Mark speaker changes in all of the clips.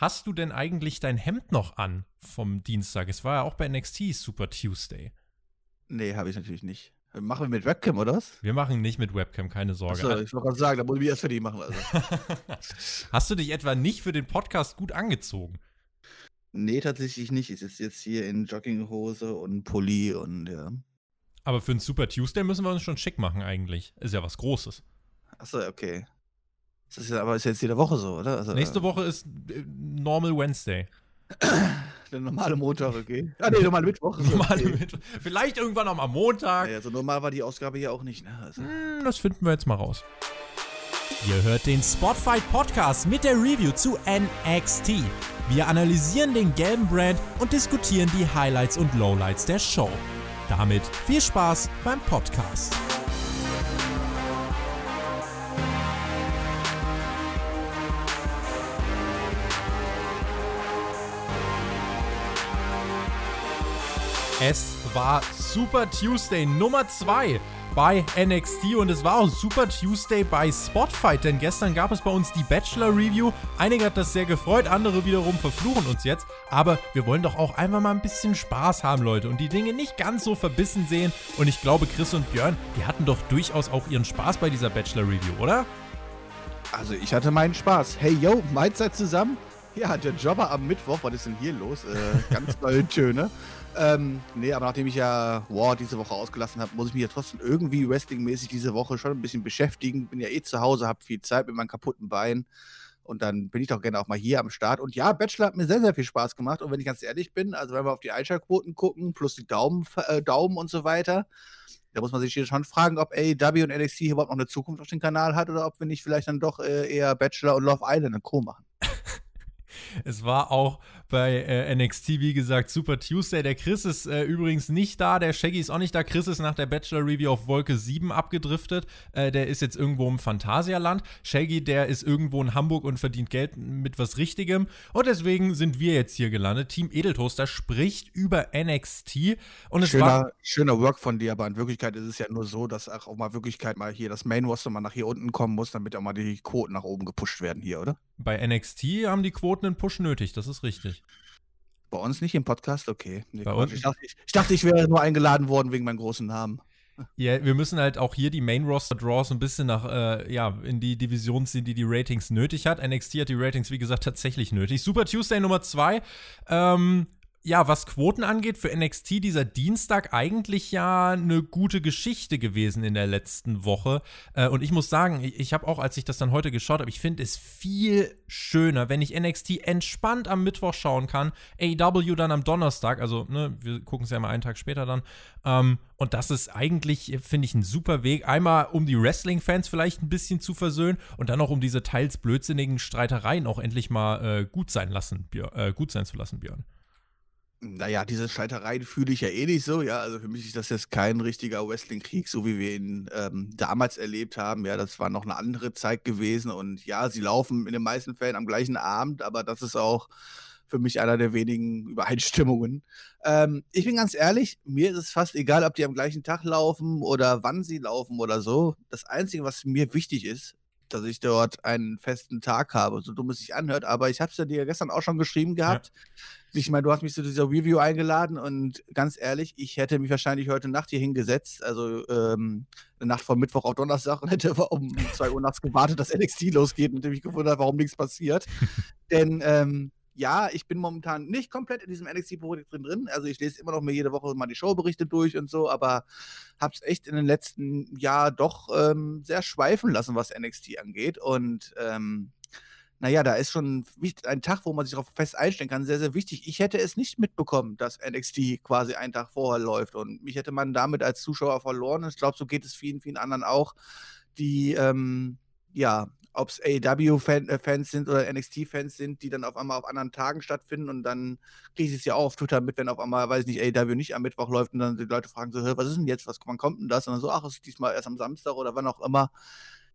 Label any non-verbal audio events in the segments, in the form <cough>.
Speaker 1: hast du denn eigentlich dein Hemd noch an vom Dienstag? Es war ja auch bei NXT Super Tuesday.
Speaker 2: Nee, habe ich natürlich nicht. Machen wir mit Webcam, oder was?
Speaker 1: Wir machen nicht mit Webcam, keine Sorge.
Speaker 2: Achso, ich wollte gerade sagen, da muss ich mich erst fertig machen. Also. <laughs>
Speaker 1: Hast du dich etwa nicht für den Podcast gut angezogen?
Speaker 2: Nee, tatsächlich nicht. Ich sitze jetzt hier in Jogginghose und Pulli und ja.
Speaker 1: Aber für einen Super Tuesday müssen wir uns schon schick machen eigentlich. Ist ja was Großes.
Speaker 2: Achso, okay. Das ist ja, aber ist jetzt jede Woche so, oder?
Speaker 1: Also, Nächste Woche ist äh, Normal Wednesday. <coughs>
Speaker 2: Der normale Montag, okay. Ah, nee, normale Mittwoch. <laughs>
Speaker 1: Normale okay. Mittwoch. Vielleicht irgendwann auch am Montag.
Speaker 2: Ja, so normal war die Ausgabe hier auch nicht, ne?
Speaker 1: Also. Hm, das finden wir jetzt mal raus. Ihr hört den Spotfight Podcast mit der Review zu NXT. Wir analysieren den gelben Brand und diskutieren die Highlights und Lowlights der Show. Damit viel Spaß beim Podcast. Es war Super Tuesday Nummer 2 bei NXT und es war auch Super Tuesday bei Spotfight, denn gestern gab es bei uns die Bachelor Review. Einige hat das sehr gefreut, andere wiederum verfluchen uns jetzt. Aber wir wollen doch auch einfach mal ein bisschen Spaß haben, Leute, und die Dinge nicht ganz so verbissen sehen. Und ich glaube, Chris und Björn, die hatten doch durchaus auch ihren Spaß bei dieser Bachelor Review, oder?
Speaker 2: Also ich hatte meinen Spaß. Hey yo, Mahlzeit zusammen? Ja, der Jobber am Mittwoch, was ist denn hier los? Äh, ganz <laughs> neue Töne. Ähm, nee, aber nachdem ich ja War diese Woche ausgelassen habe, muss ich mich ja trotzdem irgendwie wrestlingmäßig diese Woche schon ein bisschen beschäftigen. Bin ja eh zu Hause, habe viel Zeit mit meinem kaputten Bein. Und dann bin ich doch gerne auch mal hier am Start. Und ja, Bachelor hat mir sehr, sehr viel Spaß gemacht. Und wenn ich ganz ehrlich bin, also wenn wir auf die Einschaltquoten gucken, plus die Daumen, äh, Daumen und so weiter, da muss man sich schon fragen, ob AEW und NXT überhaupt noch eine Zukunft auf dem Kanal hat oder ob wir nicht vielleicht dann doch äh, eher Bachelor und Love Island und Co. machen.
Speaker 1: Es war auch bei äh, NXT, wie gesagt, Super Tuesday. Der Chris ist äh, übrigens nicht da, der Shaggy ist auch nicht da. Chris ist nach der Bachelor Review auf Wolke 7 abgedriftet. Äh, der ist jetzt irgendwo im Phantasialand. Shaggy, der ist irgendwo in Hamburg und verdient Geld mit was Richtigem. Und deswegen sind wir jetzt hier gelandet. Team Edeltoaster spricht über NXT. Und es
Speaker 2: schöner,
Speaker 1: war
Speaker 2: schöner Work von dir, aber in Wirklichkeit ist es ja nur so, dass auch mal Wirklichkeit mal hier das Main Roster mal nach hier unten kommen muss, damit auch mal die Quoten nach oben gepusht werden hier, oder?
Speaker 1: Bei NXT haben die Quoten einen Push nötig, das ist richtig.
Speaker 2: Bei uns nicht im Podcast? Okay. Nee, Bei uns? Ich, dachte, ich, ich, dachte, ich wäre nur eingeladen worden wegen meinem großen Namen.
Speaker 1: Ja, wir müssen halt auch hier die Main Roster Draws ein bisschen nach, äh, ja, in die Division ziehen, die die Ratings nötig hat. NXT hat die Ratings, wie gesagt, tatsächlich nötig. Super Tuesday Nummer 2. Ähm, ja, was Quoten angeht, für NXT dieser Dienstag eigentlich ja eine gute Geschichte gewesen in der letzten Woche. Äh, und ich muss sagen, ich habe auch, als ich das dann heute geschaut habe, ich finde es viel schöner, wenn ich NXT entspannt am Mittwoch schauen kann, AW dann am Donnerstag, also ne, wir gucken es ja mal einen Tag später dann. Ähm, und das ist eigentlich, finde ich, ein super Weg. Einmal, um die Wrestling-Fans vielleicht ein bisschen zu versöhnen und dann auch um diese teils blödsinnigen Streitereien auch endlich mal äh, gut sein lassen, Björn, äh, gut sein zu lassen, Björn.
Speaker 2: Naja, diese Streitereien fühle ich ja eh nicht so, ja. Also für mich ist das jetzt kein richtiger Wrestling-Krieg, so wie wir ihn ähm, damals erlebt haben. Ja, das war noch eine andere Zeit gewesen und ja, sie laufen in den meisten Fällen am gleichen Abend, aber das ist auch für mich einer der wenigen Übereinstimmungen. Ähm, ich bin ganz ehrlich, mir ist es fast egal, ob die am gleichen Tag laufen oder wann sie laufen oder so. Das Einzige, was mir wichtig ist, dass ich dort einen festen Tag habe, so dumm es sich anhört, aber ich habe es ja dir gestern auch schon geschrieben gehabt. Ja. Ich meine, du hast mich zu dieser Review eingeladen und ganz ehrlich, ich hätte mich wahrscheinlich heute Nacht hier hingesetzt, also ähm, eine Nacht von Mittwoch auf Donnerstag und hätte <laughs> um 2 Uhr nachts gewartet, dass NXT losgeht und mich gewundert, warum nichts passiert. <laughs> Denn ähm, ja, ich bin momentan nicht komplett in diesem NXT-Projekt drin, drin. Also ich lese immer noch mir jede Woche mal die Showberichte durch und so, aber habe es echt in den letzten Jahren doch ähm, sehr schweifen lassen, was NXT angeht. Und ähm, naja, da ist schon ein Tag, wo man sich darauf fest einstellen kann, sehr, sehr wichtig. Ich hätte es nicht mitbekommen, dass NXT quasi einen Tag vorher läuft und mich hätte man damit als Zuschauer verloren. Ich glaube, so geht es vielen, vielen anderen auch, die ähm, ja ob es AEW-Fans sind oder NXT-Fans sind, die dann auf einmal auf anderen Tagen stattfinden und dann kriege ich es ja auch auf Twitter mit, wenn auf einmal, weiß ich nicht, AEW nicht am Mittwoch läuft und dann die Leute fragen so, was ist denn jetzt, was, wann kommt denn das? Und dann so, ach, es ist diesmal erst am Samstag oder wann auch immer.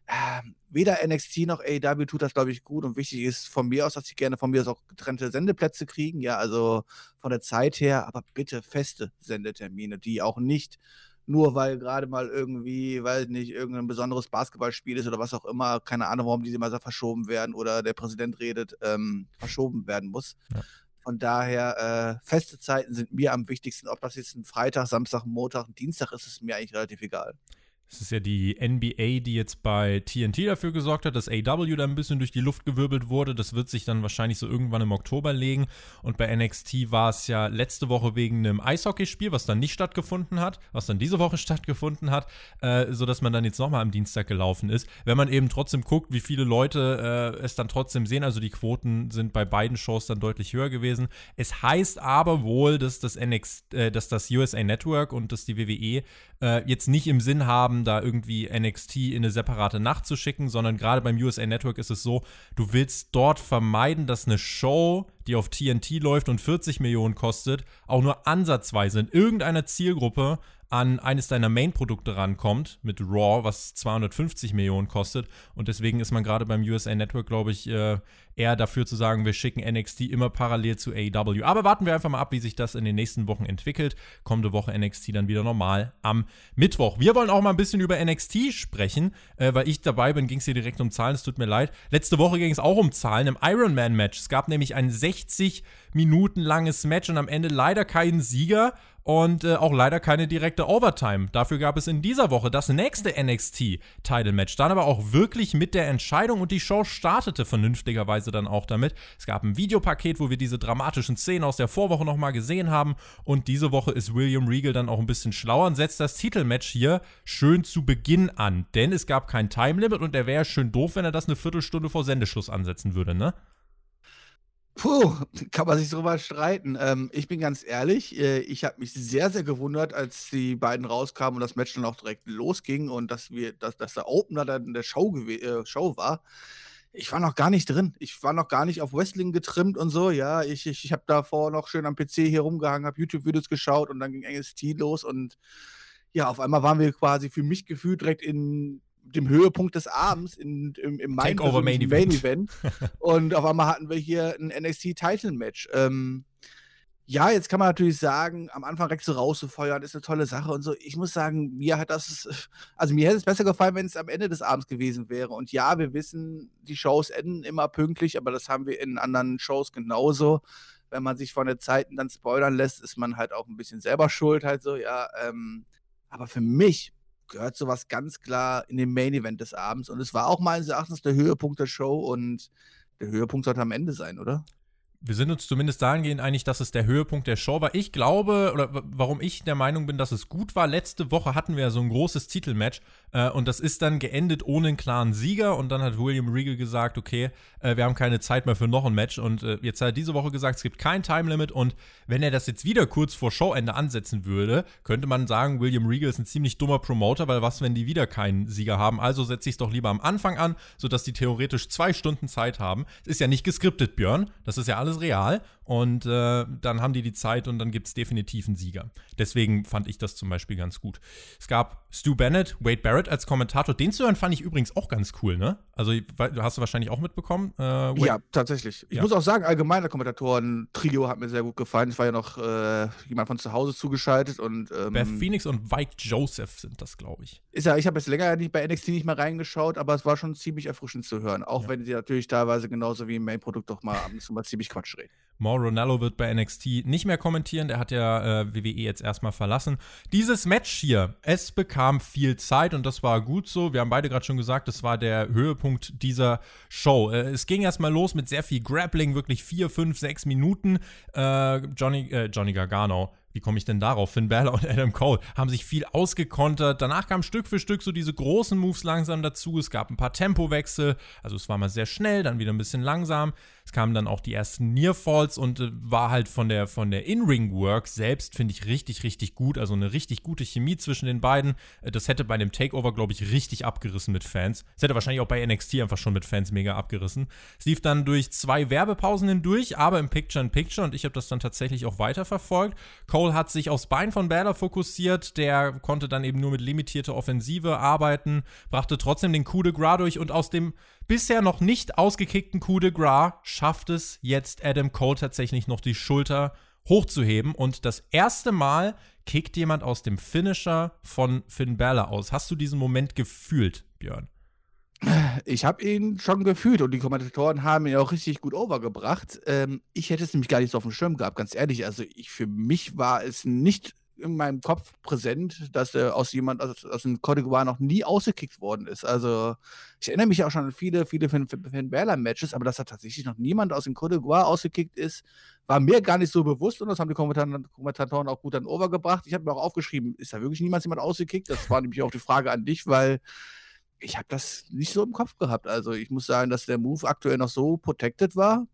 Speaker 2: Ähm, weder NXT noch AEW tut das, glaube ich, gut und wichtig ist von mir aus, dass sie gerne von mir aus auch getrennte Sendeplätze kriegen, ja, also von der Zeit her, aber bitte feste Sendetermine, die auch nicht nur weil gerade mal irgendwie, weiß nicht, irgendein besonderes Basketballspiel ist oder was auch immer, keine Ahnung, warum diese immer so verschoben werden oder der Präsident redet, ähm, verschoben werden muss. Ja. Von daher, äh, feste Zeiten sind mir am wichtigsten. Ob das jetzt ein Freitag, Samstag, Montag, Dienstag ist, ist mir eigentlich relativ egal.
Speaker 1: Es ist ja die NBA, die jetzt bei TNT dafür gesorgt hat, dass AW da ein bisschen durch die Luft gewirbelt wurde. Das wird sich dann wahrscheinlich so irgendwann im Oktober legen. Und bei NXT war es ja letzte Woche wegen einem Eishockeyspiel, was dann nicht stattgefunden hat, was dann diese Woche <laughs> stattgefunden hat, äh, sodass man dann jetzt nochmal am Dienstag gelaufen ist. Wenn man eben trotzdem guckt, wie viele Leute äh, es dann trotzdem sehen, also die Quoten sind bei beiden Shows dann deutlich höher gewesen. Es heißt aber wohl, dass das NXT, äh, dass das USA Network und dass die WWE äh, jetzt nicht im Sinn haben, da irgendwie NXT in eine separate Nacht zu schicken, sondern gerade beim USA Network ist es so, du willst dort vermeiden, dass eine Show, die auf TNT läuft und 40 Millionen kostet, auch nur ansatzweise in irgendeiner Zielgruppe an eines deiner Main-Produkte rankommt, mit Raw, was 250 Millionen kostet. Und deswegen ist man gerade beim USA Network, glaube ich, äh, eher dafür zu sagen, wir schicken NXT immer parallel zu AEW. Aber warten wir einfach mal ab, wie sich das in den nächsten Wochen entwickelt. Kommende Woche NXT dann wieder normal am Mittwoch. Wir wollen auch mal ein bisschen über NXT sprechen, äh, weil ich dabei bin, ging es hier direkt um Zahlen. Es tut mir leid. Letzte Woche ging es auch um Zahlen im Ironman-Match. Es gab nämlich ein 60 Minuten langes Match und am Ende leider keinen Sieger und äh, auch leider keine direkte Overtime. Dafür gab es in dieser Woche das nächste NXT-Title-Match. Dann aber auch wirklich mit der Entscheidung und die Show startete vernünftigerweise dann auch damit. Es gab ein Videopaket, wo wir diese dramatischen Szenen aus der Vorwoche nochmal gesehen haben. Und diese Woche ist William Regal dann auch ein bisschen schlauer und setzt das Titelmatch hier schön zu Beginn an. Denn es gab kein Time-Limit und er wäre schön doof, wenn er das eine Viertelstunde vor Sendeschluss ansetzen würde, ne?
Speaker 2: Puh, kann man sich drüber streiten. Ähm, ich bin ganz ehrlich, äh, ich habe mich sehr, sehr gewundert, als die beiden rauskamen und das Match dann auch direkt losging und dass wir, dass, dass der Opener dann der Show, äh, Show war. Ich war noch gar nicht drin. Ich war noch gar nicht auf Wrestling getrimmt und so. Ja, ich, ich, ich habe davor noch schön am PC hier rumgehangen, habe YouTube-Videos geschaut und dann ging NXT los und ja, auf einmal waren wir quasi für mich gefühlt direkt in dem Höhepunkt des Abends in, im, im
Speaker 1: Main, also Main, Event. Main Event. <laughs>
Speaker 2: und auf einmal hatten wir hier ein NXT-Title-Match. Ähm, ja, jetzt kann man natürlich sagen, am Anfang direkt so rauszufeuern, ist eine tolle Sache und so. Ich muss sagen, mir hat das, <laughs> also mir hätte es besser gefallen, wenn es am Ende des Abends gewesen wäre. Und ja, wir wissen, die Shows enden immer pünktlich, aber das haben wir in anderen Shows genauso. Wenn man sich von den Zeiten dann spoilern lässt, ist man halt auch ein bisschen selber schuld, halt so, ja. Ähm, aber für mich gehört sowas ganz klar in den Main Event des Abends. Und es war auch meines Erachtens der Höhepunkt der Show und der Höhepunkt sollte am Ende sein, oder?
Speaker 1: Wir sind uns zumindest dahingehend einig, dass es der Höhepunkt der Show war. Ich glaube, oder warum ich der Meinung bin, dass es gut war, letzte Woche hatten wir ja so ein großes Titelmatch äh, und das ist dann geendet ohne einen klaren Sieger und dann hat William Regal gesagt, okay, äh, wir haben keine Zeit mehr für noch ein Match und äh, jetzt hat er diese Woche gesagt, es gibt kein Time Limit und wenn er das jetzt wieder kurz vor Showende ansetzen würde, könnte man sagen, William Regal ist ein ziemlich dummer Promoter, weil was, wenn die wieder keinen Sieger haben? Also setze ich es doch lieber am Anfang an, sodass die theoretisch zwei Stunden Zeit haben. Es ist ja nicht geskriptet, Björn, das ist ja alles real und äh, dann haben die die Zeit und dann gibt es definitiv einen Sieger. Deswegen fand ich das zum Beispiel ganz gut. Es gab Stu Bennett, Wade Barrett als Kommentator. Den zu hören fand ich übrigens auch ganz cool, ne? Also hast du wahrscheinlich auch mitbekommen.
Speaker 2: Äh, ja, tatsächlich. Ich ja. muss auch sagen, allgemeiner Kommentatoren-Trio hat mir sehr gut gefallen. Es war ja noch äh, jemand von zu Hause zugeschaltet und
Speaker 1: ähm, Beth Phoenix und Mike Joseph sind das, glaube ich.
Speaker 2: Ist ja, ich habe jetzt länger nicht bei NXT nicht mehr reingeschaut, aber es war schon ziemlich erfrischend zu hören. Auch ja. wenn sie natürlich teilweise genauso wie im Main-Produkt doch mal abends mal ziemlich Quatsch reden.
Speaker 1: Mauro Ronaldo wird bei NXT nicht mehr kommentieren, der hat ja äh, WWE jetzt erstmal verlassen. Dieses Match hier, es bekam viel Zeit und das war gut so. Wir haben beide gerade schon gesagt, das war der Höhepunkt dieser Show. Äh, es ging erstmal los mit sehr viel Grappling, wirklich vier, fünf, sechs Minuten. Äh, Johnny, äh, Johnny Gargano wie komme ich denn darauf? Finn Balor und Adam Cole haben sich viel ausgekontert. Danach kamen Stück für Stück so diese großen Moves langsam dazu. Es gab ein paar Tempowechsel. Also es war mal sehr schnell, dann wieder ein bisschen langsam. Es kamen dann auch die ersten Nearfalls und äh, war halt von der, von der In-Ring-Work selbst, finde ich, richtig, richtig gut. Also eine richtig gute Chemie zwischen den beiden. Äh, das hätte bei dem Takeover, glaube ich, richtig abgerissen mit Fans. Es hätte wahrscheinlich auch bei NXT einfach schon mit Fans mega abgerissen. Es lief dann durch zwei Werbepausen hindurch, aber im Picture-in-Picture und ich habe das dann tatsächlich auch weiterverfolgt. Cole hat sich aufs Bein von Balor fokussiert. Der konnte dann eben nur mit limitierter Offensive arbeiten, brachte trotzdem den Coup de Gras durch und aus dem bisher noch nicht ausgekickten Coup de Gras schafft es jetzt Adam Cole tatsächlich noch die Schulter hochzuheben. Und das erste Mal kickt jemand aus dem Finisher von Finn Balor aus. Hast du diesen Moment gefühlt, Björn?
Speaker 2: Ich habe ihn schon gefühlt und die Kommentatoren haben ihn auch richtig gut overgebracht. Ähm, ich hätte es nämlich gar nicht so auf dem Schirm gehabt, ganz ehrlich. Also ich, für mich war es nicht in meinem Kopf präsent, dass er aus jemand aus, aus dem Cote d'Ivoire noch nie ausgekickt worden ist. Also ich erinnere mich auch schon an viele, viele Balor-Matches, aber dass da tatsächlich noch niemand aus dem Cote d'Ivoire ausgekickt ist, war mir gar nicht so bewusst und das haben die Kommentatoren, auch gut dann overgebracht. Ich habe mir auch aufgeschrieben, ist da wirklich niemals jemand ausgekickt? Das war nämlich auch die Frage an dich, weil ich habe das nicht so im Kopf gehabt. Also ich muss sagen, dass der Move aktuell noch so protected war,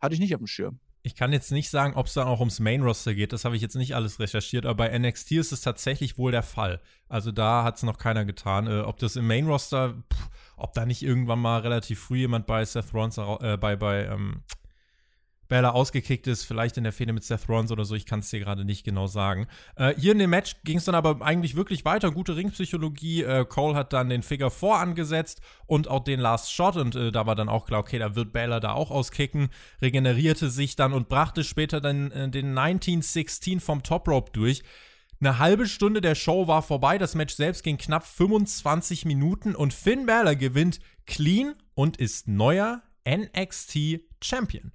Speaker 2: hatte ich nicht auf dem Schirm.
Speaker 1: Ich kann jetzt nicht sagen, ob es dann auch ums Main Roster geht. Das habe ich jetzt nicht alles recherchiert, aber bei NXT ist es tatsächlich wohl der Fall. Also da hat es noch keiner getan. Äh, ob das im Main Roster, pff, ob da nicht irgendwann mal relativ früh jemand bei Seth Rollins, äh, bei, bei ähm, Bella ausgekickt ist, vielleicht in der Fehde mit Seth Rollins oder so, ich kann es dir gerade nicht genau sagen. Äh, hier in dem Match ging es dann aber eigentlich wirklich weiter, gute Ringpsychologie. Äh, Cole hat dann den Figure 4 angesetzt und auch den Last Shot und äh, da war dann auch klar, okay, da wird Bella da auch auskicken, regenerierte sich dann und brachte später dann äh, den 1916 vom Top Rope durch. Eine halbe Stunde der Show war vorbei, das Match selbst ging knapp 25 Minuten und Finn Balor gewinnt clean und ist neuer NXT Champion.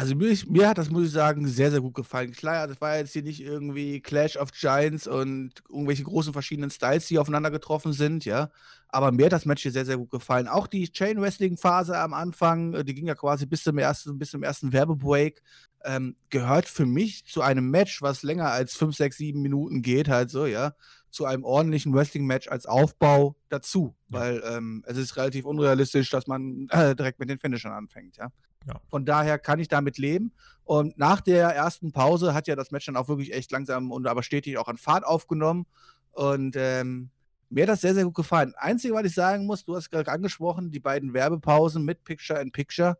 Speaker 2: Also mir, mir, hat das, muss ich sagen, sehr, sehr gut gefallen. Klar, das war jetzt hier nicht irgendwie Clash of Giants und irgendwelche großen verschiedenen Styles, die aufeinander getroffen sind, ja. Aber mir hat das Match hier sehr, sehr gut gefallen. Auch die Chain Wrestling Phase am Anfang, äh, die ging ja quasi bis zum ersten, bis zum ersten Werbebreak, ähm, gehört für mich zu einem Match, was länger als 5, 6, 7 Minuten geht, halt so, ja, zu einem ordentlichen Wrestling-Match als Aufbau dazu. Ja. Weil ähm, es ist relativ unrealistisch, dass man äh, direkt mit den Finishern anfängt, ja. Ja. Von daher kann ich damit leben. Und nach der ersten Pause hat ja das Match dann auch wirklich echt langsam und aber stetig auch an Fahrt aufgenommen. Und ähm, mir hat das sehr, sehr gut gefallen. Einzige, was ich sagen muss, du hast gerade angesprochen, die beiden Werbepausen mit Picture in Picture.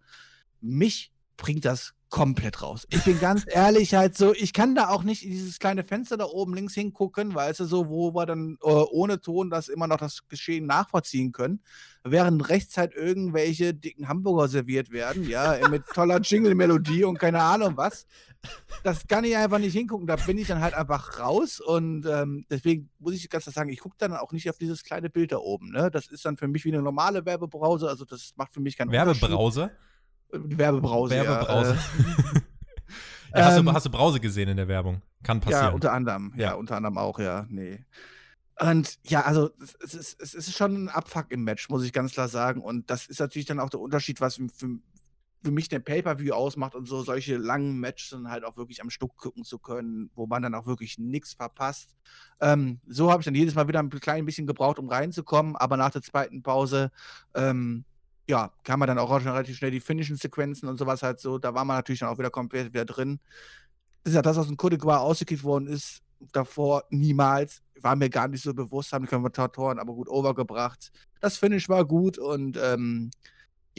Speaker 2: Mich bringt das komplett raus. Ich bin ganz ehrlich halt so, ich kann da auch nicht in dieses kleine Fenster da oben links hingucken, weißt du, so, wo wir dann äh, ohne Ton das immer noch das Geschehen nachvollziehen können, während rechts halt irgendwelche dicken Hamburger serviert werden, ja, mit toller <laughs> Jingle-Melodie und keine Ahnung was. Das kann ich einfach nicht hingucken, da bin ich dann halt einfach raus und ähm, deswegen muss ich ganz klar sagen, ich gucke dann auch nicht auf dieses kleine Bild da oben, ne? Das ist dann für mich wie eine normale Werbebrause, also das macht für mich keinen
Speaker 1: Werbebrause?
Speaker 2: Werbebrause.
Speaker 1: Werbebrause. Ja, <laughs> ja, hast, du, ähm, hast, du, Brause gesehen in der Werbung? Kann passieren.
Speaker 2: Ja, unter anderem. Ja, ja unter anderem auch, ja. Nee. Und ja, also es ist, es ist schon ein Abfuck im Match, muss ich ganz klar sagen. Und das ist natürlich dann auch der Unterschied, was für, für mich der Pay-Per-View ausmacht und so solche langen Matches dann halt auch wirklich am Stück gucken zu können, wo man dann auch wirklich nichts verpasst. Ähm, so habe ich dann jedes Mal wieder ein klein bisschen gebraucht, um reinzukommen, aber nach der zweiten Pause ähm, ja, kann man dann auch relativ schnell die finnischen Sequenzen und sowas halt so, da war man natürlich dann auch wieder komplett wieder drin. Das ist ja das, was in Côte d'Ivoire ausgekickt worden ist, davor niemals, war mir gar nicht so bewusst, haben die Kommentatoren aber gut overgebracht. Das Finish war gut und ähm,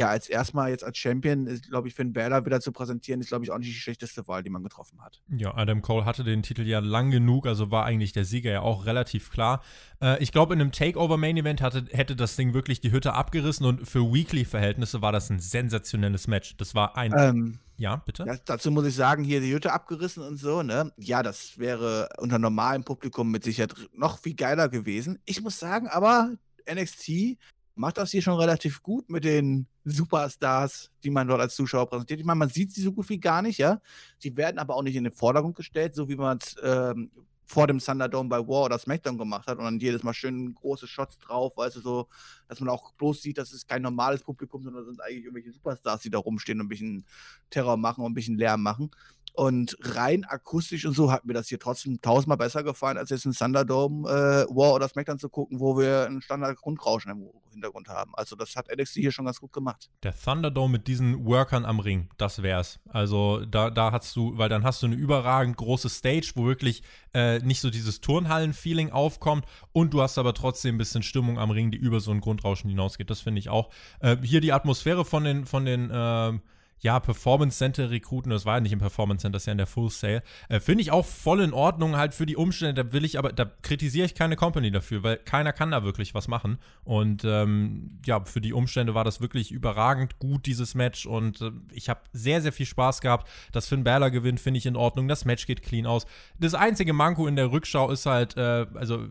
Speaker 2: ja, als erstmal jetzt als Champion, glaube ich, Finn Balor wieder zu präsentieren, ist, glaube ich, auch nicht die schlechteste Wahl, die man getroffen hat.
Speaker 1: Ja, Adam Cole hatte den Titel ja lang genug, also war eigentlich der Sieger ja auch relativ klar. Äh, ich glaube, in einem Takeover-Main-Event hätte das Ding wirklich die Hütte abgerissen und für Weekly-Verhältnisse war das ein sensationelles Match. Das war ein. Ähm, ja, bitte? Ja,
Speaker 2: dazu muss ich sagen, hier die Hütte abgerissen und so, ne? Ja, das wäre unter normalem Publikum mit Sicherheit noch viel geiler gewesen. Ich muss sagen, aber NXT macht das hier schon relativ gut mit den Superstars, die man dort als Zuschauer präsentiert. Ich meine, man sieht sie so gut wie gar nicht, ja. Sie werden aber auch nicht in den Vordergrund gestellt, so wie man es ähm, vor dem Thunderdome bei War oder SmackDown gemacht hat und dann jedes Mal schön große Shots drauf, weißt du, so, dass man auch bloß sieht, dass es kein normales Publikum, sondern sind eigentlich irgendwelche Superstars, die da rumstehen und ein bisschen Terror machen und ein bisschen Lärm machen. Und rein akustisch und so hat mir das hier trotzdem tausendmal besser gefallen, als jetzt ein Thunderdome äh, War oder SmackDown zu gucken, wo wir ein Standard-Grundrauschen im Hintergrund haben. Also das hat NXT hier schon ganz gut gemacht.
Speaker 1: Der Thunderdome mit diesen Workern am Ring, das wär's. Also da, da hast du, weil dann hast du eine überragend große Stage, wo wirklich äh, nicht so dieses Turnhallen-Feeling aufkommt und du hast aber trotzdem ein bisschen Stimmung am Ring, die über so ein Grundrauschen hinausgeht. Das finde ich auch. Äh, hier die Atmosphäre von den, von den äh, ja, Performance Center rekruten, das war ja nicht im Performance Center, das ist ja in der Full Sale. Äh, Finde ich auch voll in Ordnung halt für die Umstände. Da will ich aber, da kritisiere ich keine Company dafür, weil keiner kann da wirklich was machen. Und ähm, ja, für die Umstände war das wirklich überragend gut, dieses Match. Und äh, ich habe sehr, sehr viel Spaß gehabt. Dass Finn Balor gewinnt, finde ich in Ordnung. Das Match geht clean aus. Das einzige Manko in der Rückschau ist halt, äh, also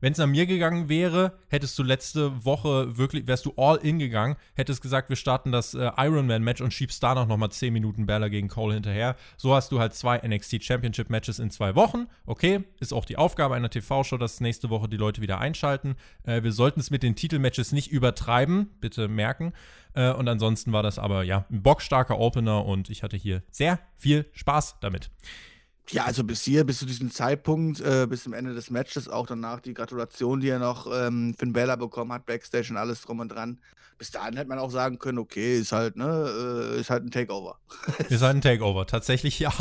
Speaker 1: wenn es nach mir gegangen wäre, hättest du letzte Woche wirklich, wärst du all in gegangen, hättest gesagt, wir starten das äh, Ironman-Match und schiebst da noch mal 10 Minuten Balor gegen Cole hinterher. So hast du halt zwei NXT Championship-Matches in zwei Wochen. Okay, ist auch die Aufgabe einer TV-Show, dass nächste Woche die Leute wieder einschalten. Äh, wir sollten es mit den Titelmatches nicht übertreiben, bitte merken. Äh, und ansonsten war das aber ja ein bockstarker Opener und ich hatte hier sehr viel Spaß damit.
Speaker 2: Ja, also bis hier, bis zu diesem Zeitpunkt, äh, bis zum Ende des Matches, auch danach die Gratulation, die er noch ähm, Finn Bella bekommen hat, Backstage und alles drum und dran. Bis dahin hätte man auch sagen können, okay, ist halt, ne, äh, ist halt ein Takeover.
Speaker 1: ist halt ein Takeover, tatsächlich ja.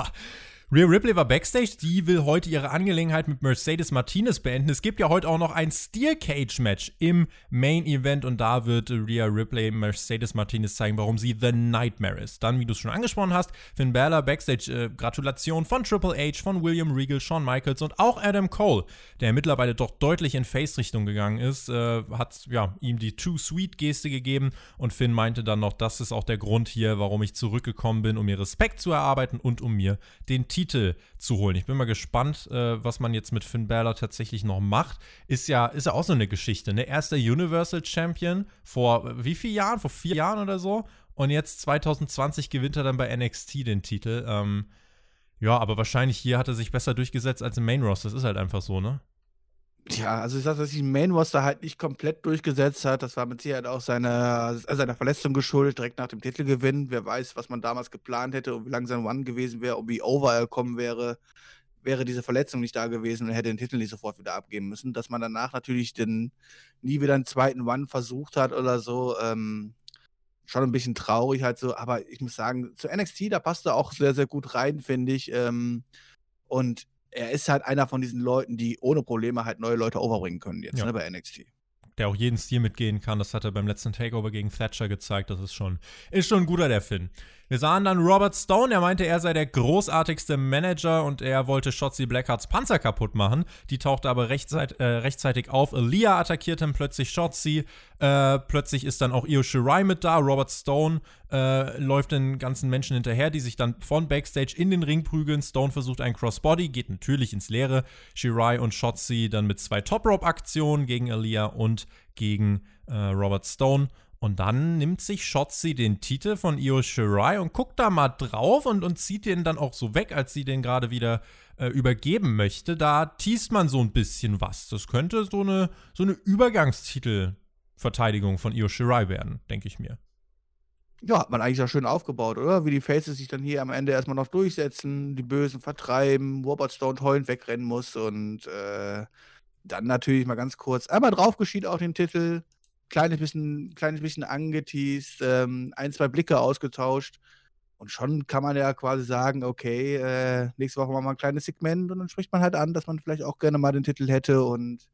Speaker 1: Rhea Ripley war backstage. Die will heute ihre Angelegenheit mit Mercedes Martinez beenden. Es gibt ja heute auch noch ein Steel Cage Match im Main Event und da wird Rhea Ripley Mercedes Martinez zeigen, warum sie The Nightmare ist. Dann, wie du es schon angesprochen hast, Finn Balor backstage. Äh, Gratulation von Triple H, von William Regal, Shawn Michaels und auch Adam Cole, der mittlerweile doch deutlich in Face-Richtung gegangen ist, äh, hat ja ihm die Too Sweet Geste gegeben und Finn meinte dann noch, das ist auch der Grund hier, warum ich zurückgekommen bin, um mir Respekt zu erarbeiten und um mir den Titel zu holen. Ich bin mal gespannt, äh, was man jetzt mit Finn Balor tatsächlich noch macht. Ist ja, ist ja auch so eine Geschichte, ne? Erster Universal Champion vor äh, wie vielen Jahren? Vor vier Jahren oder so. Und jetzt 2020 gewinnt er dann bei NXT den Titel. Ähm, ja, aber wahrscheinlich hier hat er sich besser durchgesetzt als im Main Roster. Das ist halt einfach so, ne?
Speaker 2: Ja, also ich sag, dass sich Main Roster halt nicht komplett durchgesetzt hat. Das war mit Sicherheit auch seiner, seiner Verletzung geschuldet, direkt nach dem Titelgewinn. Wer weiß, was man damals geplant hätte und wie lang sein One gewesen wäre und wie over er kommen wäre, wäre diese Verletzung nicht da gewesen und hätte den Titel nicht sofort wieder abgeben müssen. Dass man danach natürlich den, nie wieder einen zweiten One versucht hat oder so, ähm, schon ein bisschen traurig halt so. Aber ich muss sagen, zu NXT, da passt er auch sehr, sehr gut rein, finde ich. Ähm, und er ist halt einer von diesen Leuten, die ohne Probleme halt neue Leute overbringen können jetzt, ja. ne, bei NXT.
Speaker 1: Der auch jeden Stil mitgehen kann, das hat er beim letzten Takeover gegen Thatcher gezeigt. Das ist schon, ist schon ein guter, der Finn. Wir sahen dann Robert Stone, er meinte, er sei der großartigste Manager und er wollte Shotzi Blackhearts Panzer kaputt machen. Die tauchte aber rechtzeit, äh, rechtzeitig auf. Aaliyah attackiert dann plötzlich Shotzi. Äh, plötzlich ist dann auch Io Shirai mit da. Robert Stone äh, läuft den ganzen Menschen hinterher, die sich dann von Backstage in den Ring prügeln. Stone versucht einen Crossbody, geht natürlich ins Leere. Shirai und Shotzi dann mit zwei Top-Rope-Aktionen gegen Aaliyah und gegen äh, Robert Stone. Und dann nimmt sich Shotzi den Titel von Io Shirai und guckt da mal drauf und, und zieht den dann auch so weg, als sie den gerade wieder äh, übergeben möchte. Da teast man so ein bisschen was. Das könnte so eine, so eine Übergangstitelverteidigung von Io Shirai werden, denke ich mir.
Speaker 2: Ja, hat man eigentlich auch schön aufgebaut, oder? Wie die Faces sich dann hier am Ende erstmal noch durchsetzen, die Bösen vertreiben, Robert Stone heulend wegrennen muss und äh, dann natürlich mal ganz kurz einmal drauf geschieht auf den Titel kleines bisschen, kleines bisschen angeteased, ähm, ein, zwei Blicke ausgetauscht. Und schon kann man ja quasi sagen, okay, äh, nächste Woche machen wir ein kleines Segment und dann spricht man halt an, dass man vielleicht auch gerne mal den Titel hätte und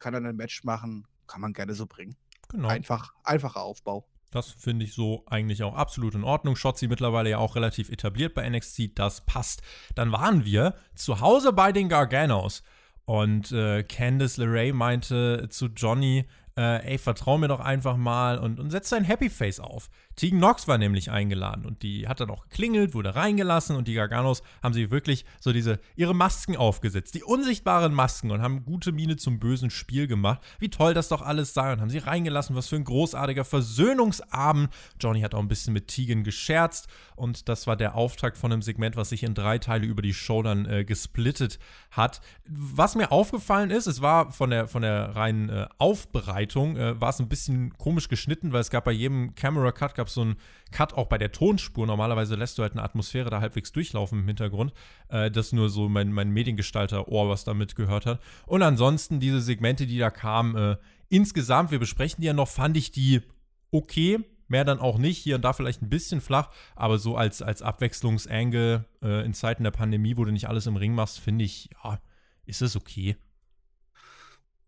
Speaker 2: kann dann ein Match machen. Kann man gerne so bringen. Genau. Einfach, einfacher Aufbau.
Speaker 1: Das finde ich so eigentlich auch absolut in Ordnung. Shotzi mittlerweile ja auch relativ etabliert bei NXT, das passt. Dann waren wir zu Hause bei den Garganos. Und äh, Candice LeRae meinte zu Johnny, äh, ey, vertrau mir doch einfach mal und, und setz dein Happy Face auf. Tegan Knox war nämlich eingeladen und die hat dann auch geklingelt, wurde reingelassen und die Garganos haben sie wirklich so diese, ihre Masken aufgesetzt, die unsichtbaren Masken und haben gute Miene zum bösen Spiel gemacht. Wie toll das doch alles sei und haben sie reingelassen, was für ein großartiger Versöhnungsabend. Johnny hat auch ein bisschen mit Tegan gescherzt und das war der Auftakt von einem Segment, was sich in drei Teile über die Show dann äh, gesplittet hat. Was mir aufgefallen ist, es war von der, von der reinen äh, Aufbereitung, äh, war es ein bisschen komisch geschnitten, weil es gab bei jedem Camera Cut gab es so einen Cut auch bei der Tonspur. Normalerweise lässt du halt eine Atmosphäre da halbwegs durchlaufen im Hintergrund. Äh, das nur so mein, mein Mediengestalter-Ohr, was da mitgehört hat. Und ansonsten diese Segmente, die da kamen, äh, insgesamt, wir besprechen die ja noch, fand ich die okay. Mehr dann auch nicht, hier und da vielleicht ein bisschen flach, aber so als, als Abwechslungsangle äh, in Zeiten der Pandemie, wo du nicht alles im Ring machst, finde ich, ja, ist es okay.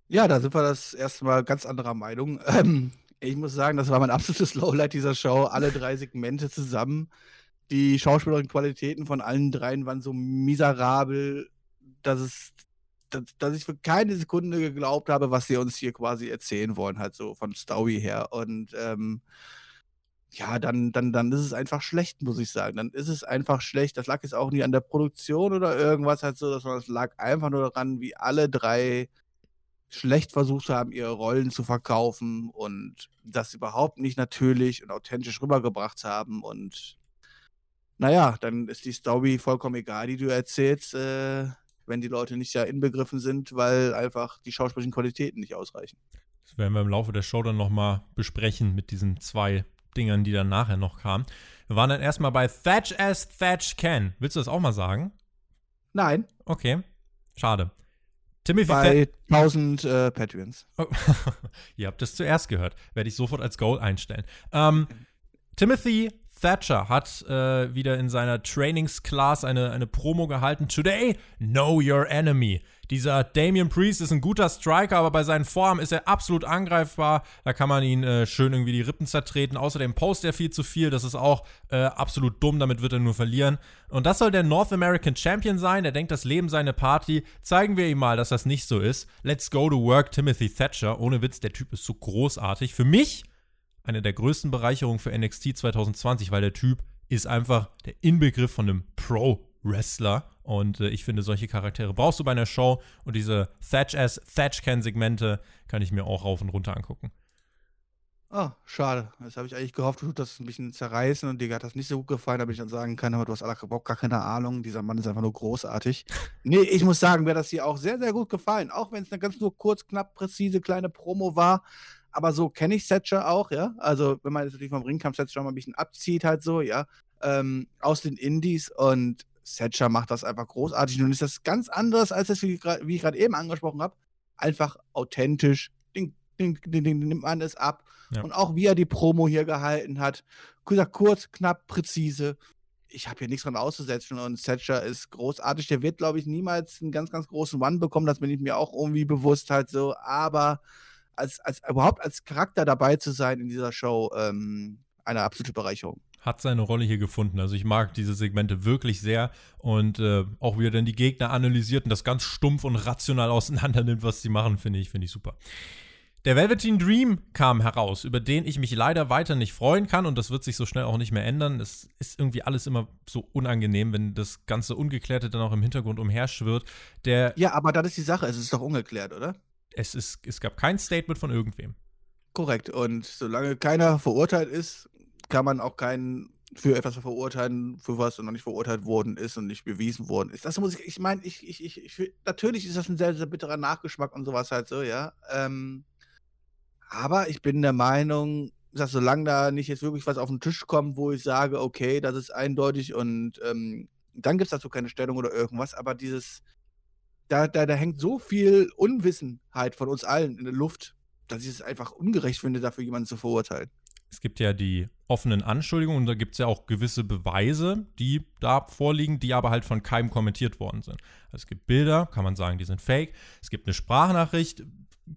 Speaker 2: Ja, da sind wir das erste Mal ganz anderer Meinung. Ähm, Ich muss sagen, das war mein <laughs> absolutes Lowlight dieser Show. Alle drei Segmente zusammen. Die schauspielerischen Qualitäten von allen dreien waren so miserabel, dass es, dass, dass ich für keine Sekunde geglaubt habe, was sie uns hier quasi erzählen wollen, halt so von Story her. Und ähm, ja, dann, dann, dann ist es einfach schlecht, muss ich sagen. Dann ist es einfach schlecht. Das lag jetzt auch nicht an der Produktion oder irgendwas halt so, sondern es lag einfach nur daran, wie alle drei schlecht versucht haben, ihre Rollen zu verkaufen und das überhaupt nicht natürlich und authentisch rübergebracht haben. Und naja, dann ist die Story vollkommen egal, die du erzählst, äh, wenn die Leute nicht ja inbegriffen sind, weil einfach die schauspielerischen Qualitäten nicht ausreichen.
Speaker 1: Das werden wir im Laufe der Show dann nochmal besprechen mit diesen zwei Dingern, die dann nachher noch kamen. Wir waren dann erstmal bei Thatch as Thatch Can. Willst du das auch mal sagen?
Speaker 2: Nein.
Speaker 1: Okay. Schade. Timothy
Speaker 2: Bei 1000 äh, Patreons.
Speaker 1: Oh. <laughs> Ihr habt es zuerst gehört. Werde ich sofort als Goal einstellen. Ähm, Timothy Thatcher hat äh, wieder in seiner Trainingsclass eine, eine Promo gehalten. Today, know your enemy. Dieser Damian Priest ist ein guter Striker, aber bei seinen Vorarmen ist er absolut angreifbar. Da kann man ihn äh, schön irgendwie die Rippen zertreten. Außerdem postet er viel zu viel. Das ist auch äh, absolut dumm. Damit wird er nur verlieren. Und das soll der North American Champion sein. Der denkt, das Leben sei eine Party. Zeigen wir ihm mal, dass das nicht so ist. Let's go to work, Timothy Thatcher. Ohne Witz, der Typ ist so großartig. Für mich eine der größten Bereicherungen für NXT 2020, weil der Typ ist einfach der Inbegriff von einem Pro-Wrestler. Und äh, ich finde, solche Charaktere brauchst du bei einer Show. Und diese Thatch-Ass, Thatch-Can-Segmente kann ich mir auch rauf und runter angucken.
Speaker 2: Oh, schade. Jetzt habe ich eigentlich gehofft, du das ein bisschen zerreißen und dir hat das nicht so gut gefallen, damit ich dann sagen kann, aber du hast überhaupt gar keine Ahnung. Dieser Mann ist einfach nur großartig. <laughs> nee, ich muss sagen, mir hat das hier auch sehr, sehr gut gefallen. Auch wenn es eine ganz nur kurz, knapp, präzise kleine Promo war, aber so kenne ich Thatcher auch, ja. Also, wenn man jetzt natürlich vom Ringkampf Thatcher mal ein bisschen abzieht, halt so, ja, ähm, aus den Indies und Thatcher macht das einfach großartig. Nun ist das ganz anders, als das, wie, ich gerade eben angesprochen habe. Einfach authentisch. Ding, ding, ding, ding, nimmt man es ab. Ja. Und auch wie er die Promo hier gehalten hat. Kurz, knapp, präzise. Ich habe hier nichts dran auszusetzen und Thatcher ist großartig. Der wird, glaube ich, niemals einen ganz, ganz großen One bekommen. Das bin ich mir auch irgendwie bewusst halt so. Aber als, als überhaupt als Charakter dabei zu sein in dieser Show, ähm, eine absolute Bereicherung.
Speaker 1: Hat seine Rolle hier gefunden. Also ich mag diese Segmente wirklich sehr und äh, auch wie er dann die Gegner analysiert und das ganz stumpf und rational <laughs> auseinander nimmt, was sie machen, finde ich, finde ich super. Der Velveteen Dream kam heraus, über den ich mich leider weiter nicht freuen kann und das wird sich so schnell auch nicht mehr ändern. Es ist irgendwie alles immer so unangenehm, wenn das ganze Ungeklärte dann auch im Hintergrund umherschwirrt. Der
Speaker 2: ja, aber das ist die Sache, es ist doch ungeklärt, oder?
Speaker 1: Es, ist, es gab kein Statement von irgendwem.
Speaker 2: Korrekt. Und solange keiner verurteilt ist, kann man auch keinen für etwas verurteilen, für was noch nicht verurteilt worden ist und nicht bewiesen worden ist. Das muss ich, ich meine, ich, ich, ich, ich, natürlich ist das ein sehr, sehr bitterer Nachgeschmack und sowas halt so, ja. Ähm, aber ich bin der Meinung, dass solange da nicht jetzt wirklich was auf den Tisch kommt, wo ich sage, okay, das ist eindeutig und ähm, dann gibt es dazu keine Stellung oder irgendwas, aber dieses, da, da, da hängt so viel Unwissenheit von uns allen in der Luft, dass ich es einfach ungerecht finde, dafür jemanden zu verurteilen.
Speaker 1: Es gibt ja die offenen Anschuldigungen und da gibt es ja auch gewisse Beweise, die da vorliegen, die aber halt von keinem kommentiert worden sind. Also es gibt Bilder, kann man sagen, die sind fake. Es gibt eine Sprachnachricht,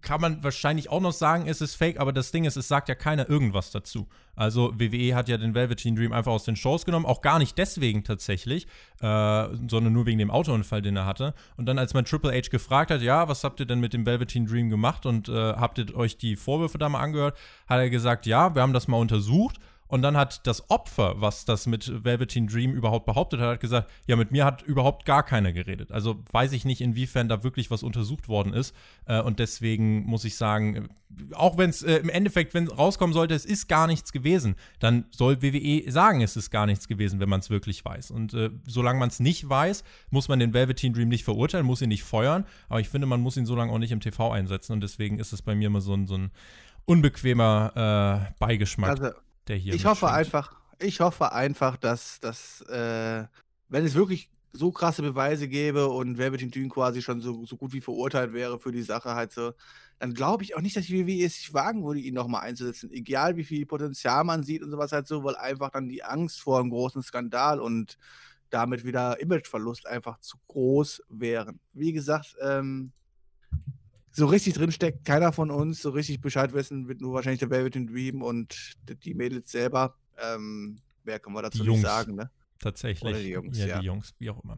Speaker 1: kann man wahrscheinlich auch noch sagen, es ist fake, aber das Ding ist, es sagt ja keiner irgendwas dazu. Also WWE hat ja den Velveteen Dream einfach aus den Shows genommen, auch gar nicht deswegen tatsächlich, äh, sondern nur wegen dem Autounfall, den er hatte. Und dann, als man Triple H gefragt hat, ja, was habt ihr denn mit dem Velveteen Dream gemacht und äh, habt ihr euch die Vorwürfe da mal angehört, hat er gesagt, ja, wir haben das mal untersucht und dann hat das Opfer, was das mit Velveteen Dream überhaupt behauptet hat, hat gesagt, ja, mit mir hat überhaupt gar keiner geredet. Also weiß ich nicht, inwiefern da wirklich was untersucht worden ist. Äh, und deswegen muss ich sagen, auch wenn es äh, im Endeffekt, wenn rauskommen sollte, es ist gar nichts gewesen, dann soll WWE sagen, es ist gar nichts gewesen, wenn man es wirklich weiß. Und äh, solange man es nicht weiß, muss man den Velveteen Dream nicht verurteilen, muss ihn nicht feuern. Aber ich finde, man muss ihn so lange auch nicht im TV einsetzen. Und deswegen ist es bei mir immer so ein, so ein unbequemer äh, Beigeschmack.
Speaker 2: Also der hier. Ich hoffe einfach, ich hoffe einfach, dass, dass äh, wenn es wirklich so krasse Beweise gäbe und wer mit dem Dün quasi schon so, so gut wie verurteilt wäre für die Sache halt so, dann glaube ich auch nicht, dass die WWE es sich wagen würde, ihn nochmal einzusetzen. Egal wie viel Potenzial man sieht und sowas halt so, weil einfach dann die Angst vor einem großen Skandal und damit wieder Imageverlust einfach zu groß wären. Wie gesagt, ähm, so richtig drinsteckt, keiner von uns so richtig Bescheid wissen, wird nur wahrscheinlich der Velvet Dream und die Mädels selber. Ähm, mehr können wir dazu
Speaker 1: nicht
Speaker 2: sagen, ne?
Speaker 1: Tatsächlich.
Speaker 2: Oder die Jungs,
Speaker 1: ja,
Speaker 2: ja.
Speaker 1: die Jungs, wie auch immer.